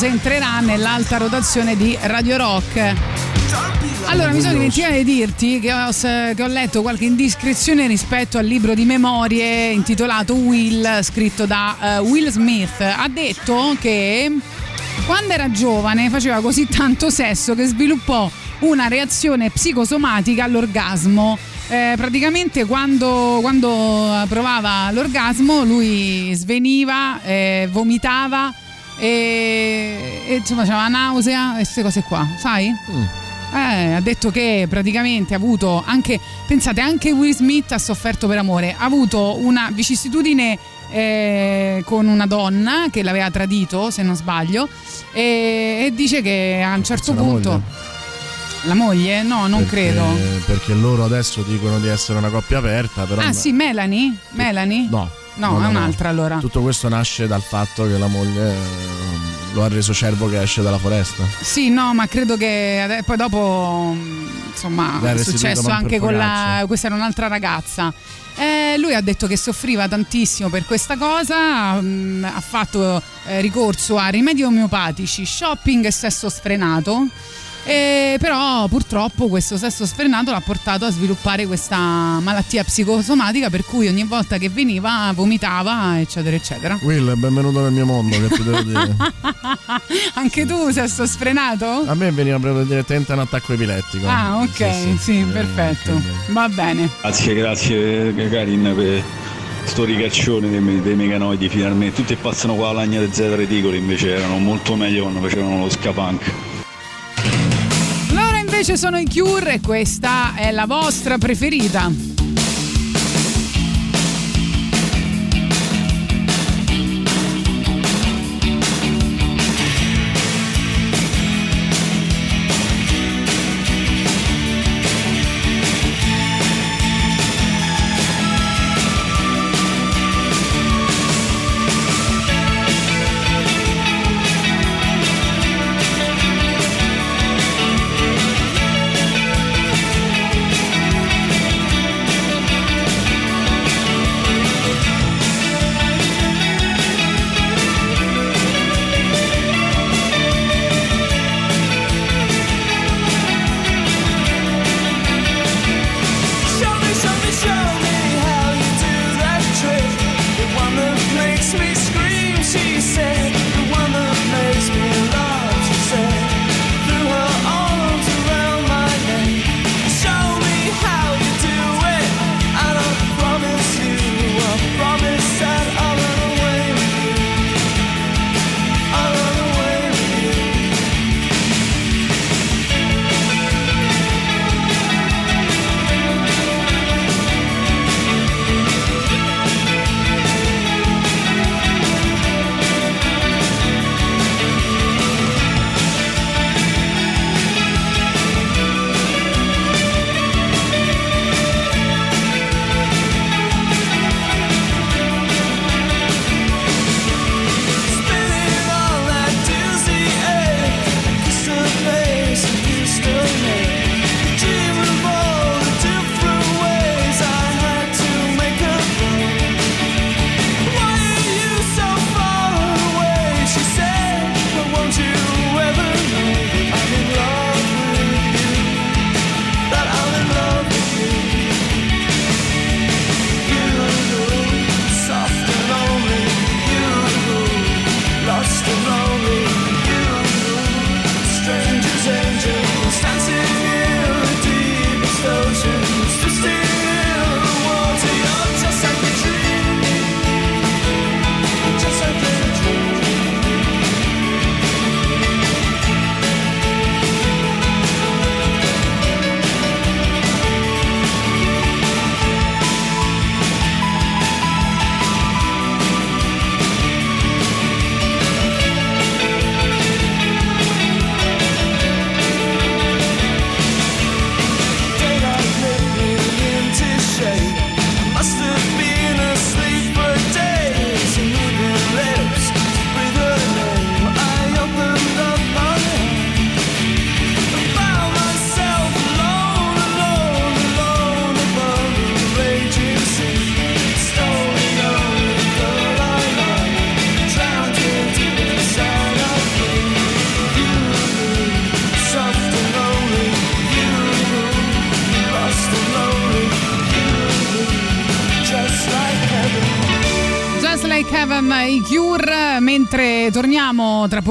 Entrerà nell'alta rotazione di Radio Rock. Allora, mi sono dimenticata di dirti che ho, che ho letto qualche indiscrezione rispetto al libro di memorie intitolato Will, scritto da eh, Will Smith. Ha detto che quando era giovane faceva così tanto sesso che sviluppò una reazione psicosomatica all'orgasmo eh, praticamente quando, quando provava l'orgasmo lui sveniva, eh, vomitava e, e, insomma c'aveva nausea e queste cose qua, sai? Eh, ha detto che praticamente ha avuto anche, pensate, anche Will Smith ha sofferto per amore, ha avuto una vicissitudine eh, con una donna che l'aveva tradito, se non sbaglio, e, e dice che a un certo la punto... moglie? La moglie? No, non Perché- credo. Perché loro adesso dicono di essere una coppia aperta, però. Ah sì, Melanie? Melanie? No. No, è un'altra allora. Tutto questo nasce dal fatto che la moglie eh, lo ha reso cervo che esce dalla foresta. Sì, no, ma credo che poi dopo insomma è successo anche con la questa era un'altra ragazza. Eh, lui ha detto che soffriva tantissimo per questa cosa, mh, ha fatto eh, ricorso a rimedi omeopatici, shopping e sesso sfrenato. E però purtroppo questo sesso sfrenato l'ha portato a sviluppare questa malattia psicosomatica per cui ogni volta che veniva vomitava eccetera eccetera. Will, benvenuto nel mio mondo, che ti devo dire. Anche tu sesso sfrenato? A me veniva proprio direttamente un attacco epilettico. Ah, ok, sì, perfetto. Va bene. Grazie, grazie Karin per sto ricaccione dei, dei meganoidi finalmente. Tutti passano qua la lagna di Z reticoli, invece erano molto meglio quando facevano lo scapunk. Loro invece sono i Cure e questa è la vostra preferita.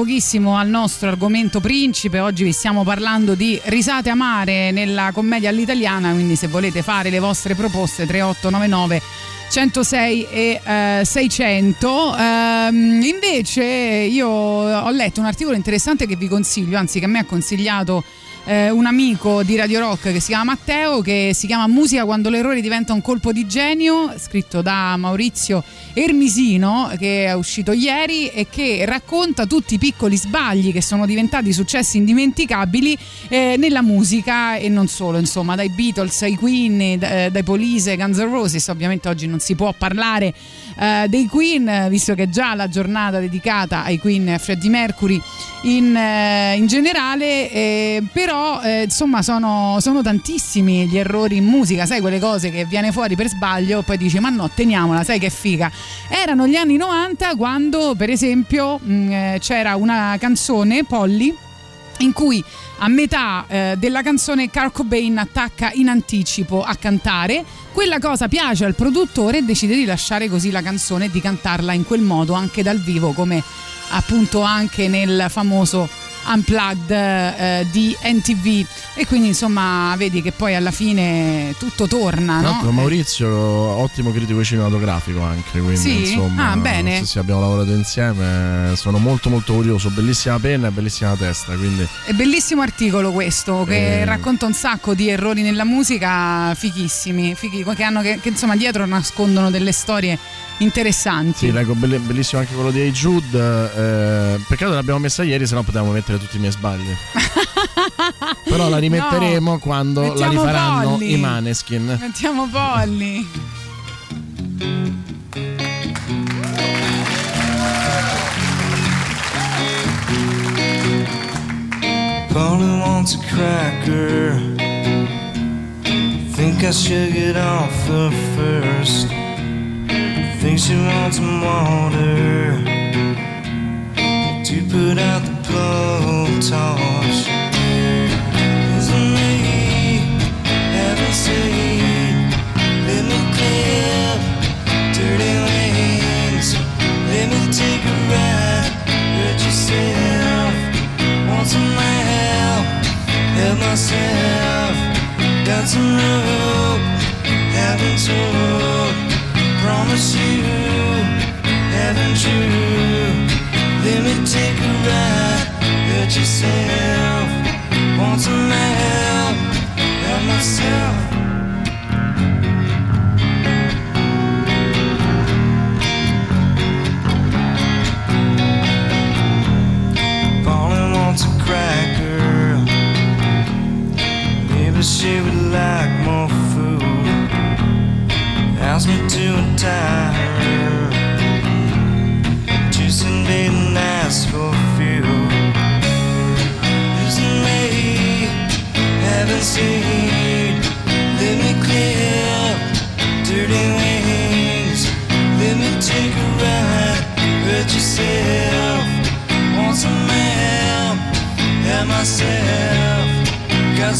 Pochissimo al nostro argomento principe, oggi vi stiamo parlando di risate amare nella commedia all'italiana, quindi se volete fare le vostre proposte 3899 106 e eh, 600. Ehm, invece io ho letto un articolo interessante che vi consiglio, anzi che a me ha consigliato eh, un amico di Radio Rock che si chiama Matteo, che si chiama Musica quando l'errore diventa un colpo di genio, scritto da Maurizio Ermisino, che è uscito ieri e che racconta tutti i piccoli sbagli che sono diventati successi indimenticabili eh, nella musica e non solo, insomma, dai Beatles ai Queen, eh, dai Police, Guns N' Roses, ovviamente oggi non si può parlare eh, dei Queen, visto che è già la giornata dedicata ai Queen e a Freddie Mercury in, eh, in generale, eh, però eh, insomma sono, sono tantissimi gli errori in musica, sai quelle cose che viene fuori per sbaglio e poi dici ma no teniamola, sai che figa. Erano gli anni 90 quando per esempio mh, eh, c'era una canzone, Polly, in cui a metà eh, della canzone Kurt Cobain attacca in anticipo a cantare. Quella cosa piace al produttore e decide di lasciare così la canzone e di cantarla in quel modo anche dal vivo, come appunto anche nel famoso Unplugged eh, di NTV. E quindi insomma vedi che poi alla fine tutto torna. Tra No? l'altro Maurizio, ottimo critico cinematografico anche, quindi Sì? insomma, Ah, bene. Sì, sì, abbiamo lavorato insieme, sono molto molto curioso, bellissima penna e bellissima testa, quindi È bellissimo articolo questo che Eh. racconta un sacco di errori nella musica fighissimi, fighi, che, hanno, che, che, insomma dietro nascondono delle storie interessanti. sì, leggo bellissimo anche quello di Hey Jude, eh, peccato l'abbiamo messa ieri, se no potevamo mettere tutti i miei sbagli. Però la rimetteremo No, quando la rifaranno Polly. i Maneskin. Mettiamo Polly. Polly wants a cracker. Think I should get off her first. Think she wants some water to put out the blowtorch. Isn't me having seen? Let me clip dirty wings. Let me take a ride. Hurt yourself. Want some help? Help myself. Got some rope. Haven't told. Promise you. Haven't you? Let me take a ride. Hurt yourself. Want some help? Help myself.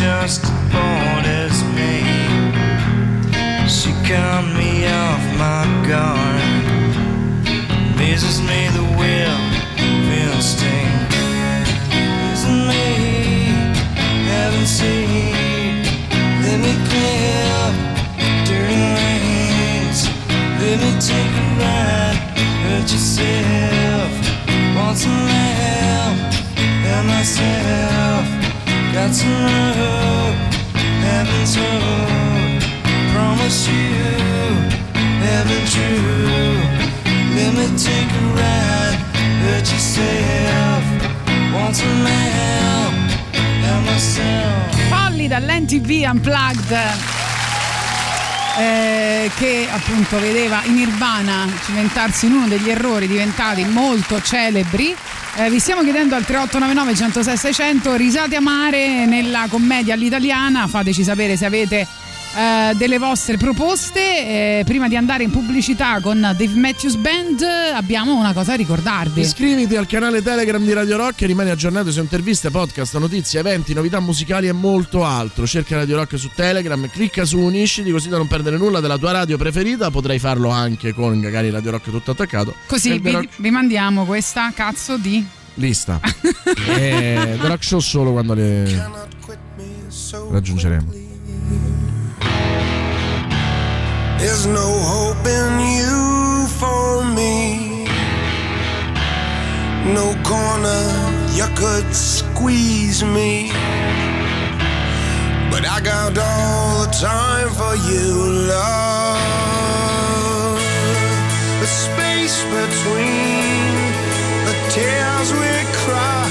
Just bored as me. She cut me off my guard. Amazes me the will feel sting. Isn't me haven't seen? Let me clip dirty wings. Let me take a ride. Hurt yourself. Want some help? Help myself. Got some rope. Haven't told. Promise you. Haven't true. Let me take a ride. Hurt yourself. Want some help? Help myself. Polly dall'NTV Unplugged. eh, che appunto vedeva in Nirvana cimentarsi in uno degli errori diventati molto celebri. Eh, vi stiamo chiedendo al 3899 106 600 risate amare nella commedia all'italiana, fateci sapere se avete eh, delle vostre proposte. Eh, prima di andare in pubblicità con Dave Matthews Band abbiamo una cosa da ricordarvi. Iscriviti al canale Telegram di Radio Rock e rimani aggiornato su interviste, podcast, notizie, eventi, novità musicali e molto altro. Cerca Radio Rock su Telegram, clicca su Unisciti così da non perdere nulla della tua radio preferita. Potrai farlo anche con magari Radio Rock tutto attaccato. Così vi, Rock- vi mandiamo questa cazzo di lista. e The Rock Show solo quando le raggiungeremo. There's no hope in you for me. No corner you could squeeze me. But I got all the time for you, love. The space between the tears we cry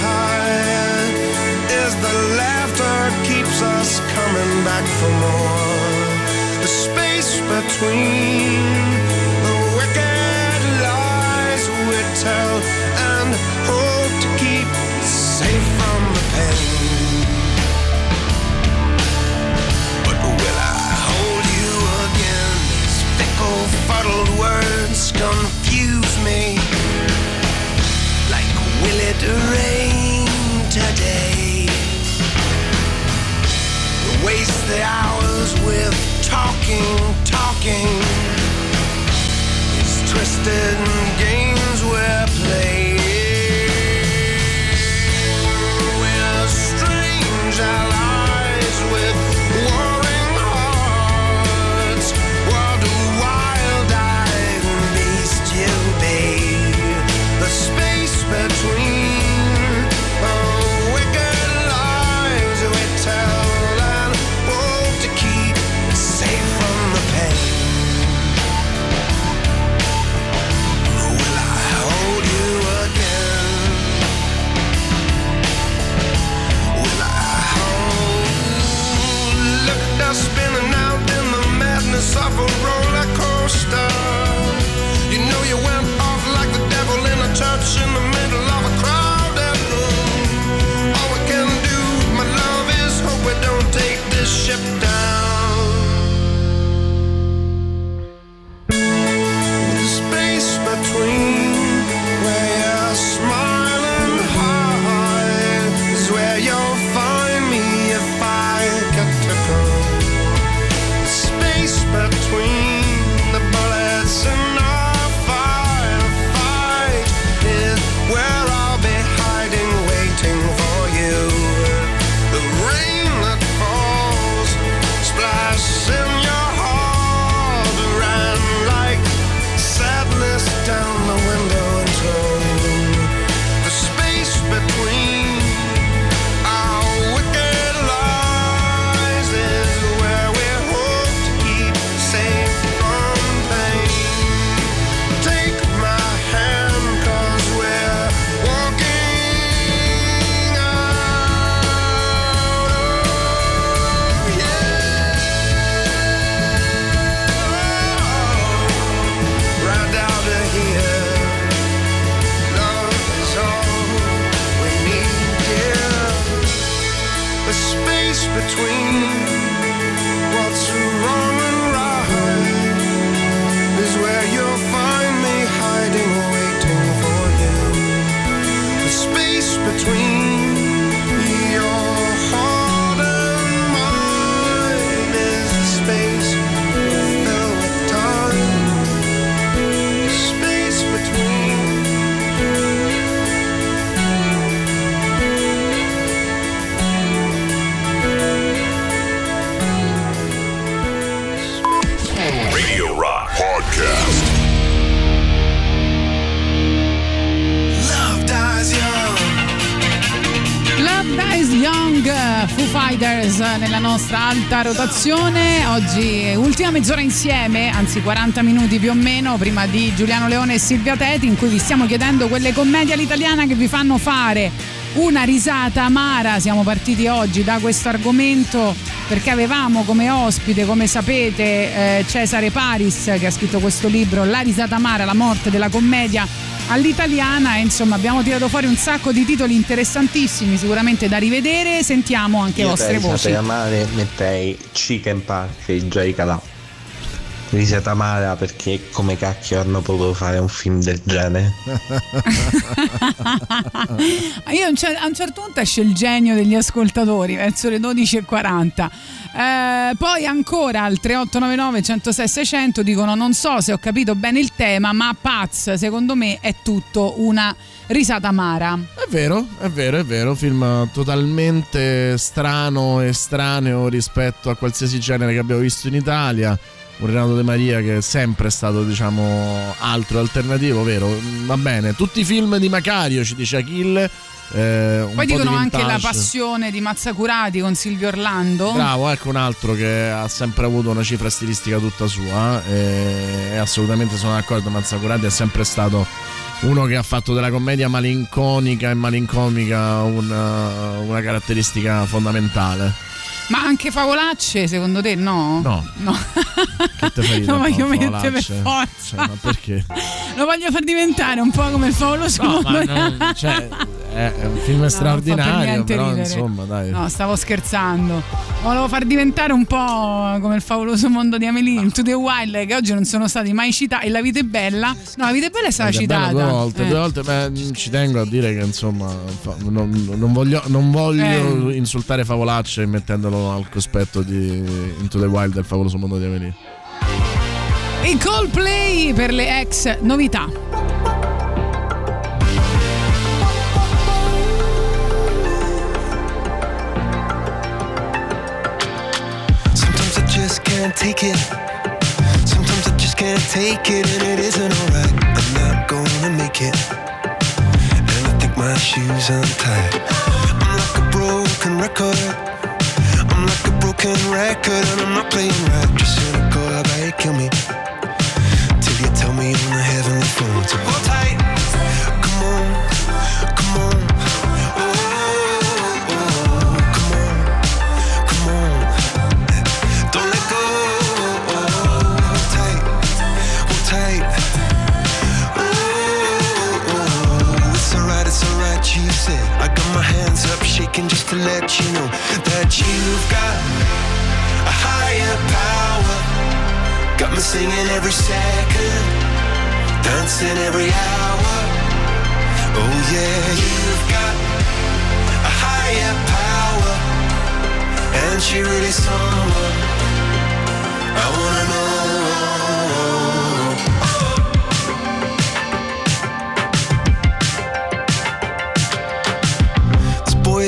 is the laughter keeps us coming back for more. Space between the wicked lies we tell and hope to keep safe from the pain. But will I hold you again? These fickle, fuddled words confuse me. Like will it rain today? Waste the hours with talking, talking. These twisted games we're playing. We're strange alta rotazione. Oggi ultima mezz'ora insieme, anzi 40 minuti più o meno, prima di Giuliano Leone e Silvia Teti, in cui vi stiamo chiedendo quelle commedie all'italiana che vi fanno fare una risata amara. Siamo partiti oggi da questo argomento perché avevamo come ospite, come sapete, eh, Cesare Paris che ha scritto questo libro, La risata amara, la morte della commedia all'italiana e insomma abbiamo tirato fuori un sacco di titoli interessantissimi sicuramente da rivedere sentiamo anche le vostre voci risata amare mettei Chicken Park e Calà. Risata amara perché come cacchio hanno potuto fare un film del genere? io a un cer- a un certo punto esce il genio degli ascoltatori verso le 12.40 Eh, poi ancora al 3899 106 600 dicono non so se ho capito bene il tema ma Paz secondo me è tutto una risata amara È vero, è vero, è vero, film totalmente strano e estraneo rispetto a qualsiasi genere che abbiamo visto in Italia. Un Renato De Maria che è sempre stato, diciamo, altro alternativo, vero? Mm, Va bene, tutti i film di Macario, ci dice Achille. Eh, un poi po' di dicono anche la passione di Mazzacurati con Silvio Orlando Bravo, ecco un altro che ha sempre avuto una cifra stilistica tutta sua eh, e assolutamente sono d'accordo, Mazzacurati è sempre stato uno che ha fatto della commedia malinconica e malincomica una, una caratteristica fondamentale. ma anche favolacce secondo te no? No. no. Che te fai lo voglio mettere per forza Cioè, ma perché? lo voglio far diventare un po' come il favoloso No, ma non- cioè, è, è un film No, straordinario, niente però ridere. insomma, dai. No, stavo scherzando. Volevo far diventare un po' come il favoloso mondo di Amelie, Into the Wild, che oggi non sono stati mai citati. E La vita è bella. No, La vita è bella è stata è citata. due volte, Eh. due volte, beh, ci tengo a dire che insomma non, non voglio, non voglio Eh. insultare Favolaccia mettendolo al cospetto di Into the Wild del favoloso mondo di Amelie. I Coldplay per le ex novità. Take it. Sometimes I just can't take it, and it isn't alright. I'm not gonna make it. And I think my shoes untied. I'm like a broken record. I'm like a broken record, and I'm not playing right. Just cynical, I bet kill me. Till you tell me on the heavenly phone to hold tight. To let you know that you've got a higher power. Got me singing every second, dancing every hour. Oh yeah, you've got a higher power, and she really someone I wanna know.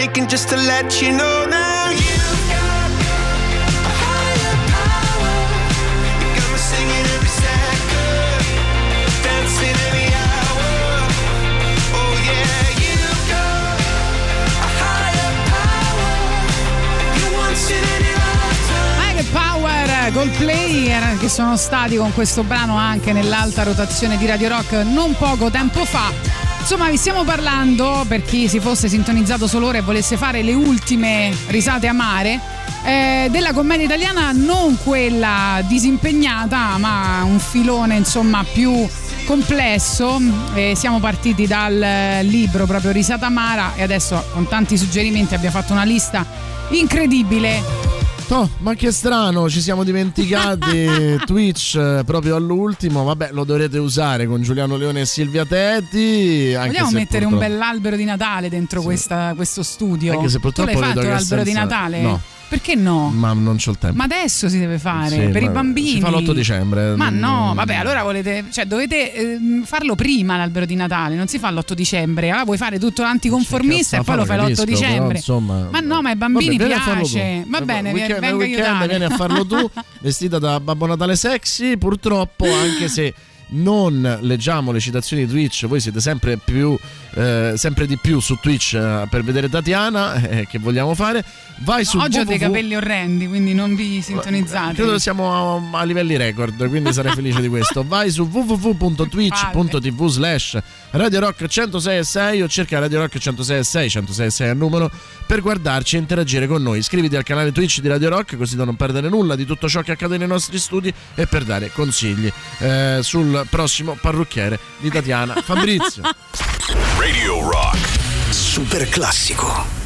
Shaking just to let you know now. You. Oh che sono stati con questo brano anche nell'alta rotazione di Radio Rock non poco tempo fa. Insomma, vi stiamo parlando, per chi si fosse sintonizzato solo ora e volesse fare le ultime risate amare, eh, della commedia italiana, non quella disimpegnata, ma un filone insomma più complesso. Eh, siamo partiti dal libro proprio Risata Amara e adesso con tanti suggerimenti abbiamo fatto una lista incredibile. Oh, ma che strano, ci siamo dimenticati Twitch eh, proprio all'ultimo. Vabbè, lo dovrete usare con Giuliano Leone e Silvia Tetti. Vogliamo mettere un purtroppo- bell'albero di Natale dentro questa- questo studio? Anche se tu purtroppo l'hai vedo fatto l'albero di senza- Natale? no. Perché no? Ma non c'ho il tempo. Ma adesso si deve fare Sì, per i bambini. Si fa l'8 dicembre. Ma no, vabbè, allora volete, cioè dovete ehm, farlo prima l'albero di Natale, non si fa l'8 dicembre. Allora vuoi fare tutto l'anticonformista e poi lo fai lo l'8 capisco, però, dicembre. insomma, Ma no, ma ai bambini Vabbè, piace. Va bene, weekend, venga weekend aiutare. vieni a farlo tu, vestita da Babbo Natale sexy. Purtroppo, anche se non leggiamo le citazioni di Twitch, voi siete sempre più eh, sempre di più su Twitch eh, per vedere Tatiana, eh, che vogliamo fare. Vai su Oggi ho dei capelli orrendi, quindi non vi sintonizzate. Credo che siamo a, a livelli record, quindi sarei felice di questo. Vai su www.twitch.tv slash Radio Rock 106.6 o cerca Radio Rock 106.6, 106.6 al numero, per guardarci e interagire con noi. Iscriviti al canale Twitch di Radio Rock così da non perdere nulla di tutto ciò che accade nei nostri studi e per dare consigli eh, prossimo parrucchiere di Tatiana Fabrizio. Radio Rock. Super classico.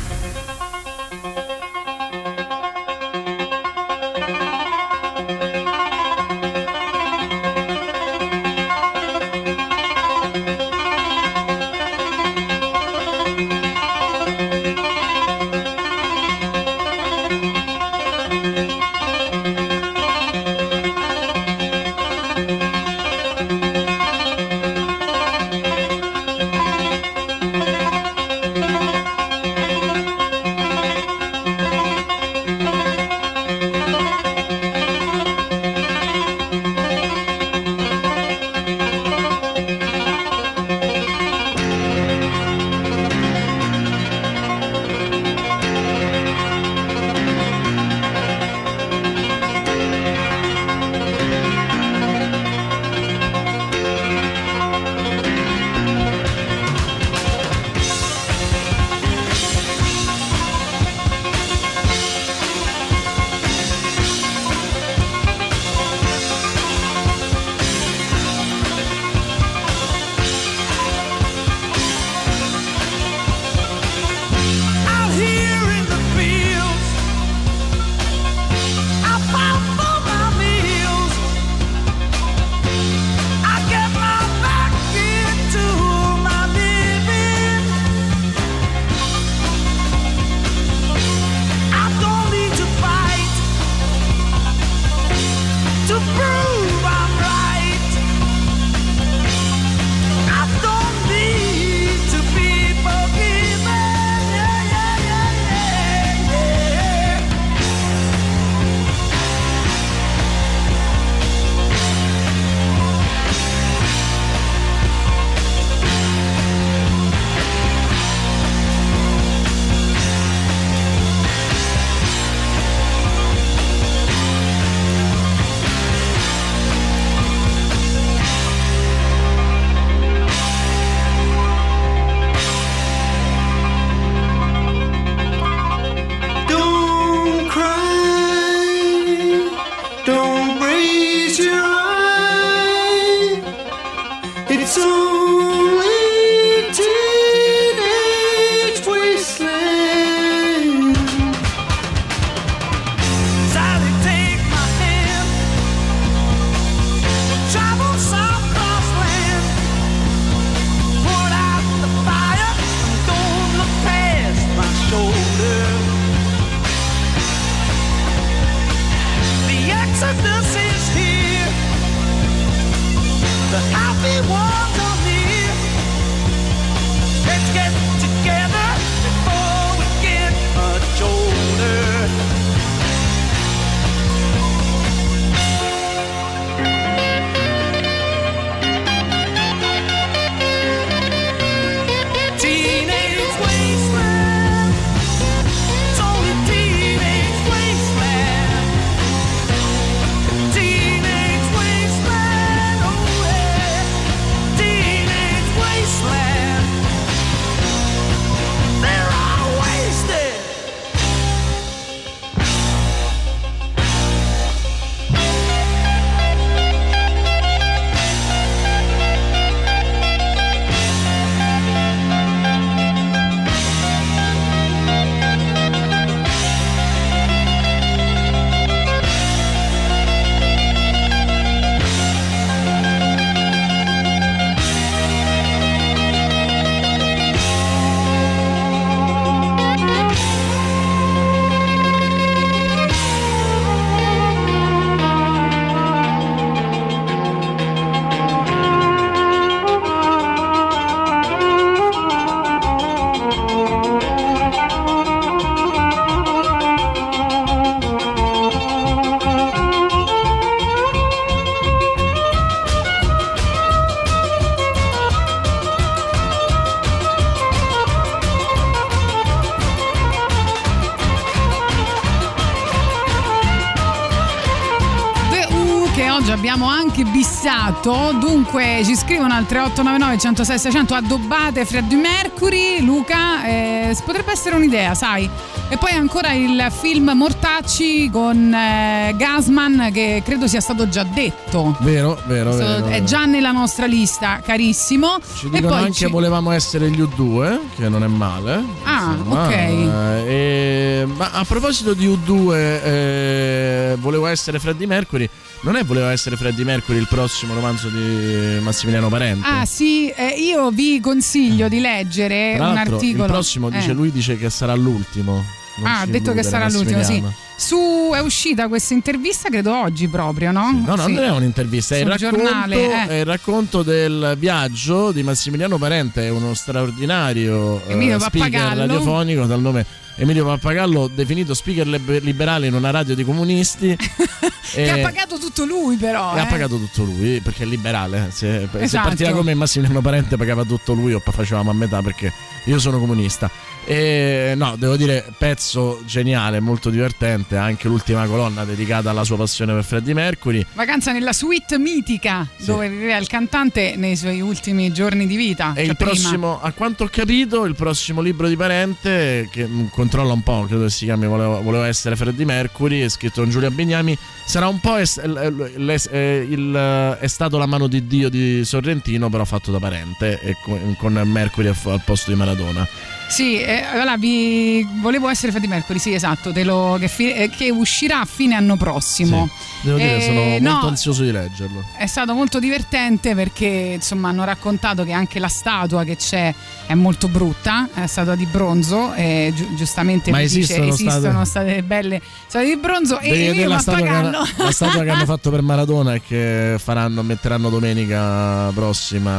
Ci scrivono al 3899 106 600 addobbate Freddie Mercury. Luca, eh, potrebbe essere un'idea, sai. E poi ancora il film Mortacci con eh, Gasman che credo sia stato già detto. Vero, vero, So- vero. è vero. già nella nostra lista, carissimo. Ci e dicono poi anche ci- volevamo essere gli U2, che non è male. Ah, insomma. ok. Eh, e- ma a proposito di U2, eh, volevo essere Freddie Mercury. Non è volevo essere Freddie Mercury il prossimo romanzo di Massimiliano Parente? Ah sì, eh, io vi consiglio di leggere un articolo. il prossimo dice, Eh. lui dice che sarà l'ultimo. Non Ah, ha detto che sarà l'ultimo, sì. Su è uscita questa intervista, credo oggi proprio, no? No, no, Sì. non è un'intervista, è il, racconto, giornale, eh. è il racconto del viaggio di Massimiliano Parente, è uno straordinario eh, Emilio speaker Pappagallo. radiofonico dal nome Emilio Pappagallo, definito speaker lib- liberale in una radio di comunisti. Che ha e- pagato tutto lui, però. e ha eh. pagato tutto lui perché è liberale. Se, se Esatto. partiva come Massimiliano Parente pagava tutto lui o facevamo a metà perché io sono comunista. E no, devo dire, pezzo geniale, molto divertente. Anche l'ultima colonna dedicata alla sua passione per Freddie Mercury. Vacanza nella suite mitica dove viveva il cantante nei suoi ultimi giorni di vita. E cioè il prima. prossimo, a quanto ho capito, il prossimo libro di Parente, che mm, controlla un po', credo che si chiami Volevo, Volevo essere Freddie Mercury, è scritto da Giulia Bignami, sarà un po' es- l- l- eh, il- è stato la mano di Dio di Sorrentino, però fatto da Parente e con, con Mercury al posto di Maradona. Sì, eh, allora vi volevo essere Freddie Mercury, sì, esatto, te lo- che, fi- eh, che uscirà a fine anno prossimo. Devo dire, Eh, sono no, molto ansioso di leggerlo. È stato molto divertente perché insomma hanno raccontato che anche la statua che c'è è molto brutta, è statua di bronzo e giu- giustamente Ma lui dice, esistono esistono state belle statue di bronzo Devi e io la statua, che, Pappagallo la statua che hanno fatto per Maradona e che faranno, metteranno domenica prossima.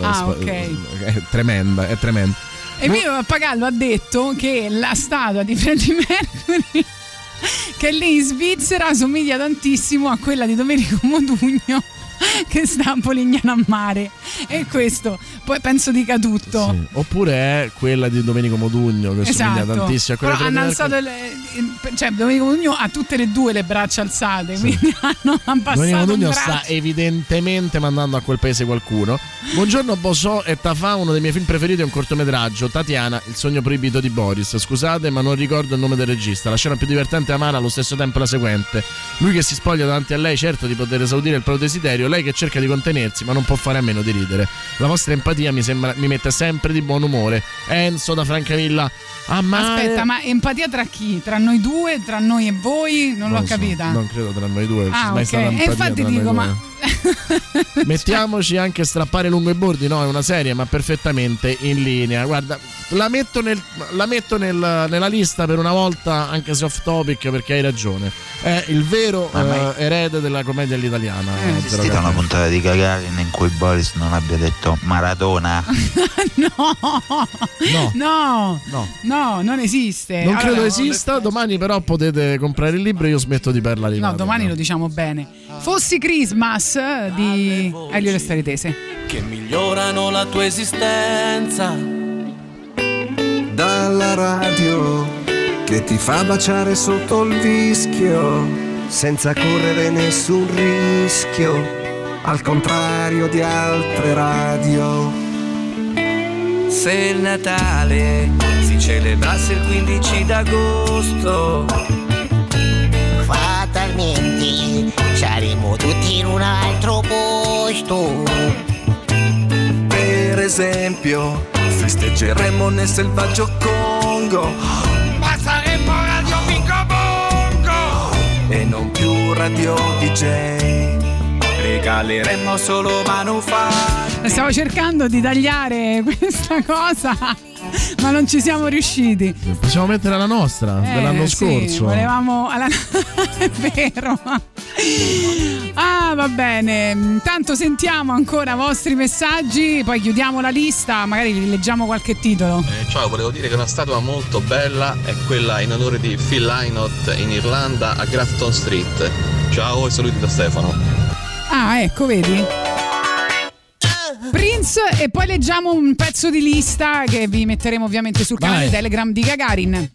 Ah, Sp- ok. È tremenda, è tremenda. Emilio Pappagallo ha detto che la statua di Freddie Mercury che lì in Svizzera somiglia tantissimo a quella di Domenico Modugno che sta a Polignano a mare e questo poi penso dica tutto Sì. Oppure è quella di Domenico Modugno che somiglia Esatto, tantissimo a quella però hanno alzato le, cioè Domenico Modugno ha tutte e due le braccia alzate quindi hanno abbassato Domenico Modugno sta evidentemente mandando a quel paese qualcuno. Buongiorno Bosò e Tafà, uno dei miei film preferiti è un cortometraggio, Tatiana, il sogno proibito di Boris. Scusate, ma non ricordo il nome del regista. La scena più divertente e amara allo stesso tempo è la seguente. Lui che si spoglia davanti a lei, certo di poter esaudire il proprio desiderio, lei che cerca di contenersi, ma non può fare a meno di ridere. La vostra empatia mi, sembra, mi mette sempre di buon umore. Enzo da Francavilla. Amare... aspetta ma empatia tra chi? tra noi due? tra noi e voi? non, l'ho lo so, capita non credo tra noi due. Ah, mai ok. stata E infatti dico, ma Mettiamoci anche strappare lungo i bordi, no? È una serie, ma perfettamente in linea. Guarda, la metto, nel- la metto nel- nella lista per una volta, anche se off topic, perché hai ragione. È il vero eh, erede della commedia all'italiana. Eh, Zero È esistita una puntata di Gagarin in cui Boris non abbia detto Maradona? no No. no no non esiste. Non Allora, credo esista, domani però potete comprare il libro e io smetto di parlare no domani lo diciamo bene. Fossi Christmas di Elio Lestaritese che migliorano la tua esistenza. Dalla radio che ti fa baciare sotto il vischio, senza correre nessun rischio, al contrario di altre radio. Se il Natale si celebrasse il 15 d'agosto, Fatalmente saremo tutti in un altro posto. Per esempio, festeggeremo nel selvaggio Congo ma saremmo Radio Vico Bongo! e non più radio DJ. Regaleremmo solo manufatti. stavo cercando di tagliare questa cosa ma non ci siamo riusciti Possiamo mettere la nostra Eh, dell'anno sì, scorso. volevamo alla... è vero ah va bene intanto sentiamo ancora i vostri messaggi poi chiudiamo la lista magari vi leggiamo qualche titolo Eh, ciao, volevo dire che una statua molto bella è quella in onore di Phil Lynott in Irlanda a Grafton Street. Ciao e saluti da Stefano. Ah, ecco, vedi? Prince e poi leggiamo un pezzo di lista che vi metteremo ovviamente sul canale Vai. Telegram di Gagarin.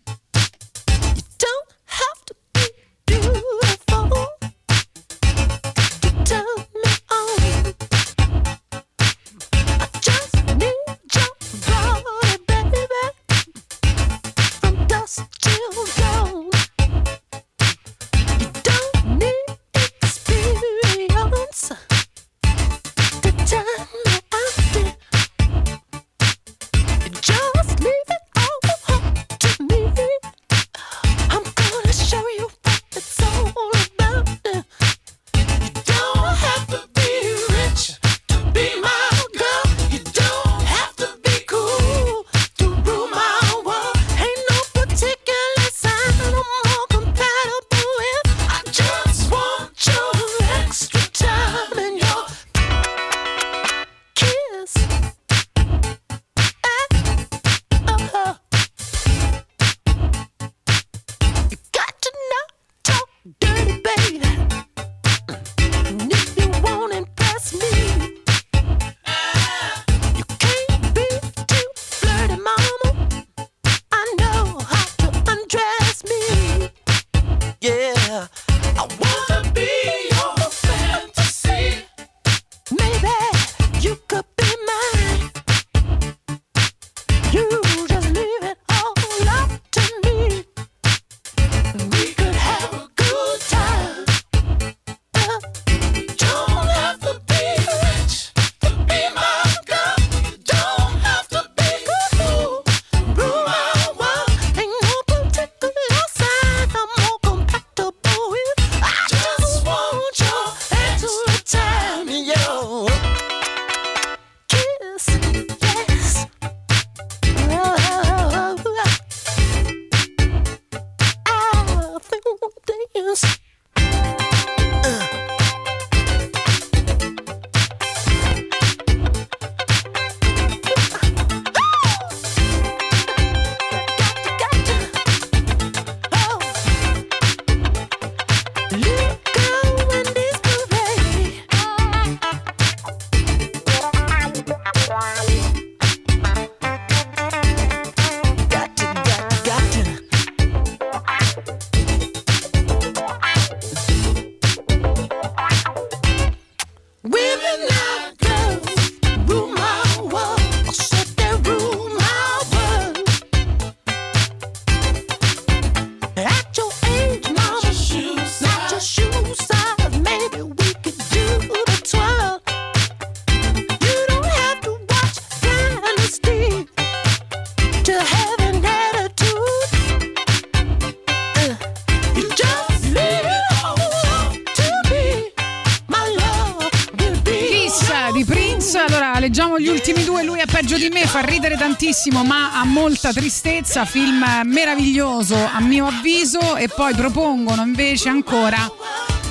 Ridere tantissimo ma ha molta tristezza, film meraviglioso a mio avviso e poi propongono invece ancora,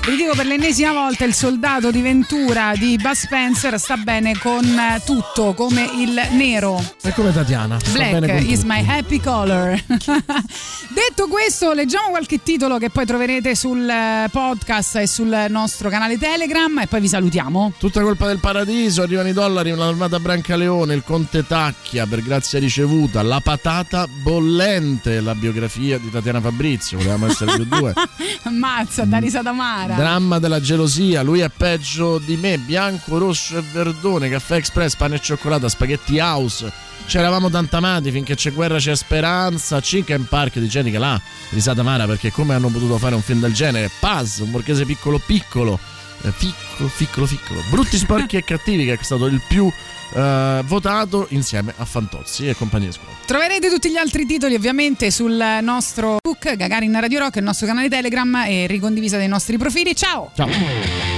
vi dico per l'ennesima volta, il soldato di Ventura di Bud Spencer sta bene con tutto, come il nero. È come Tatiana. Black is my happy color. Detto questo, leggiamo qualche titolo che poi troverete sul eh, podcast e sul nostro canale Telegram e poi vi salutiamo. Tutta colpa del paradiso, arrivano i dollari, l'armata Brancaleone, il conte Tacchia per grazia ricevuta, la patata bollente, la biografia di Tatiana Fabrizio, volevamo essere più due. Ammazza, da risata amara. Dramma della gelosia, lui è peggio di me, bianco, rosso e verdone, caffè express, pane e cioccolata, spaghetti house. C'eravamo tanto amati finché c'è guerra c'è speranza. Chicken Park di Jenica là, risata amara perché come hanno potuto fare un film del genere? Paz, un borghese piccolo piccolo, eh, piccolo piccolo piccolo, brutti sporchi e cattivi che è stato il più eh, votato insieme a Fantozzi e compagnia di scuola. Troverete tutti gli altri titoli ovviamente sul nostro book Gagarin Radio Rock, il nostro canale Telegram e ricondivisa dei nostri profili. Ciao! Ciao!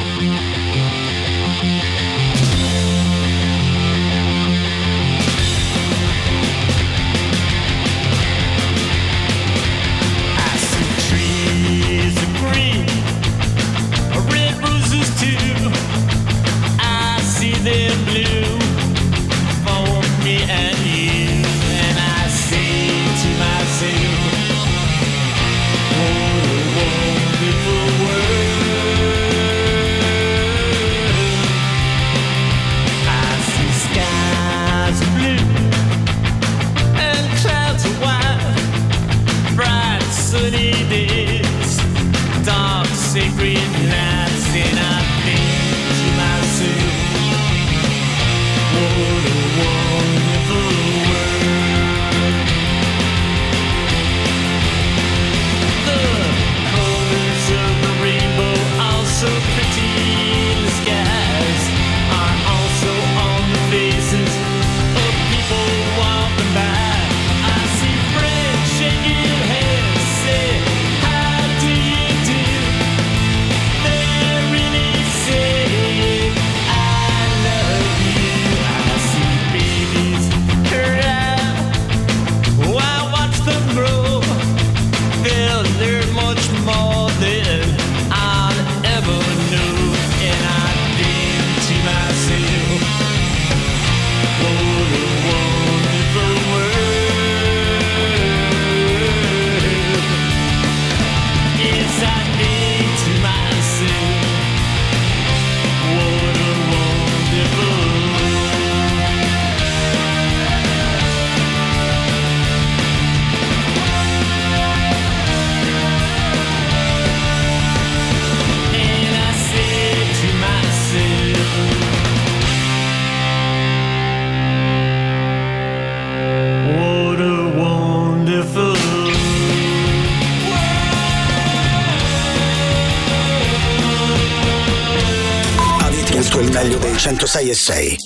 106 e 6.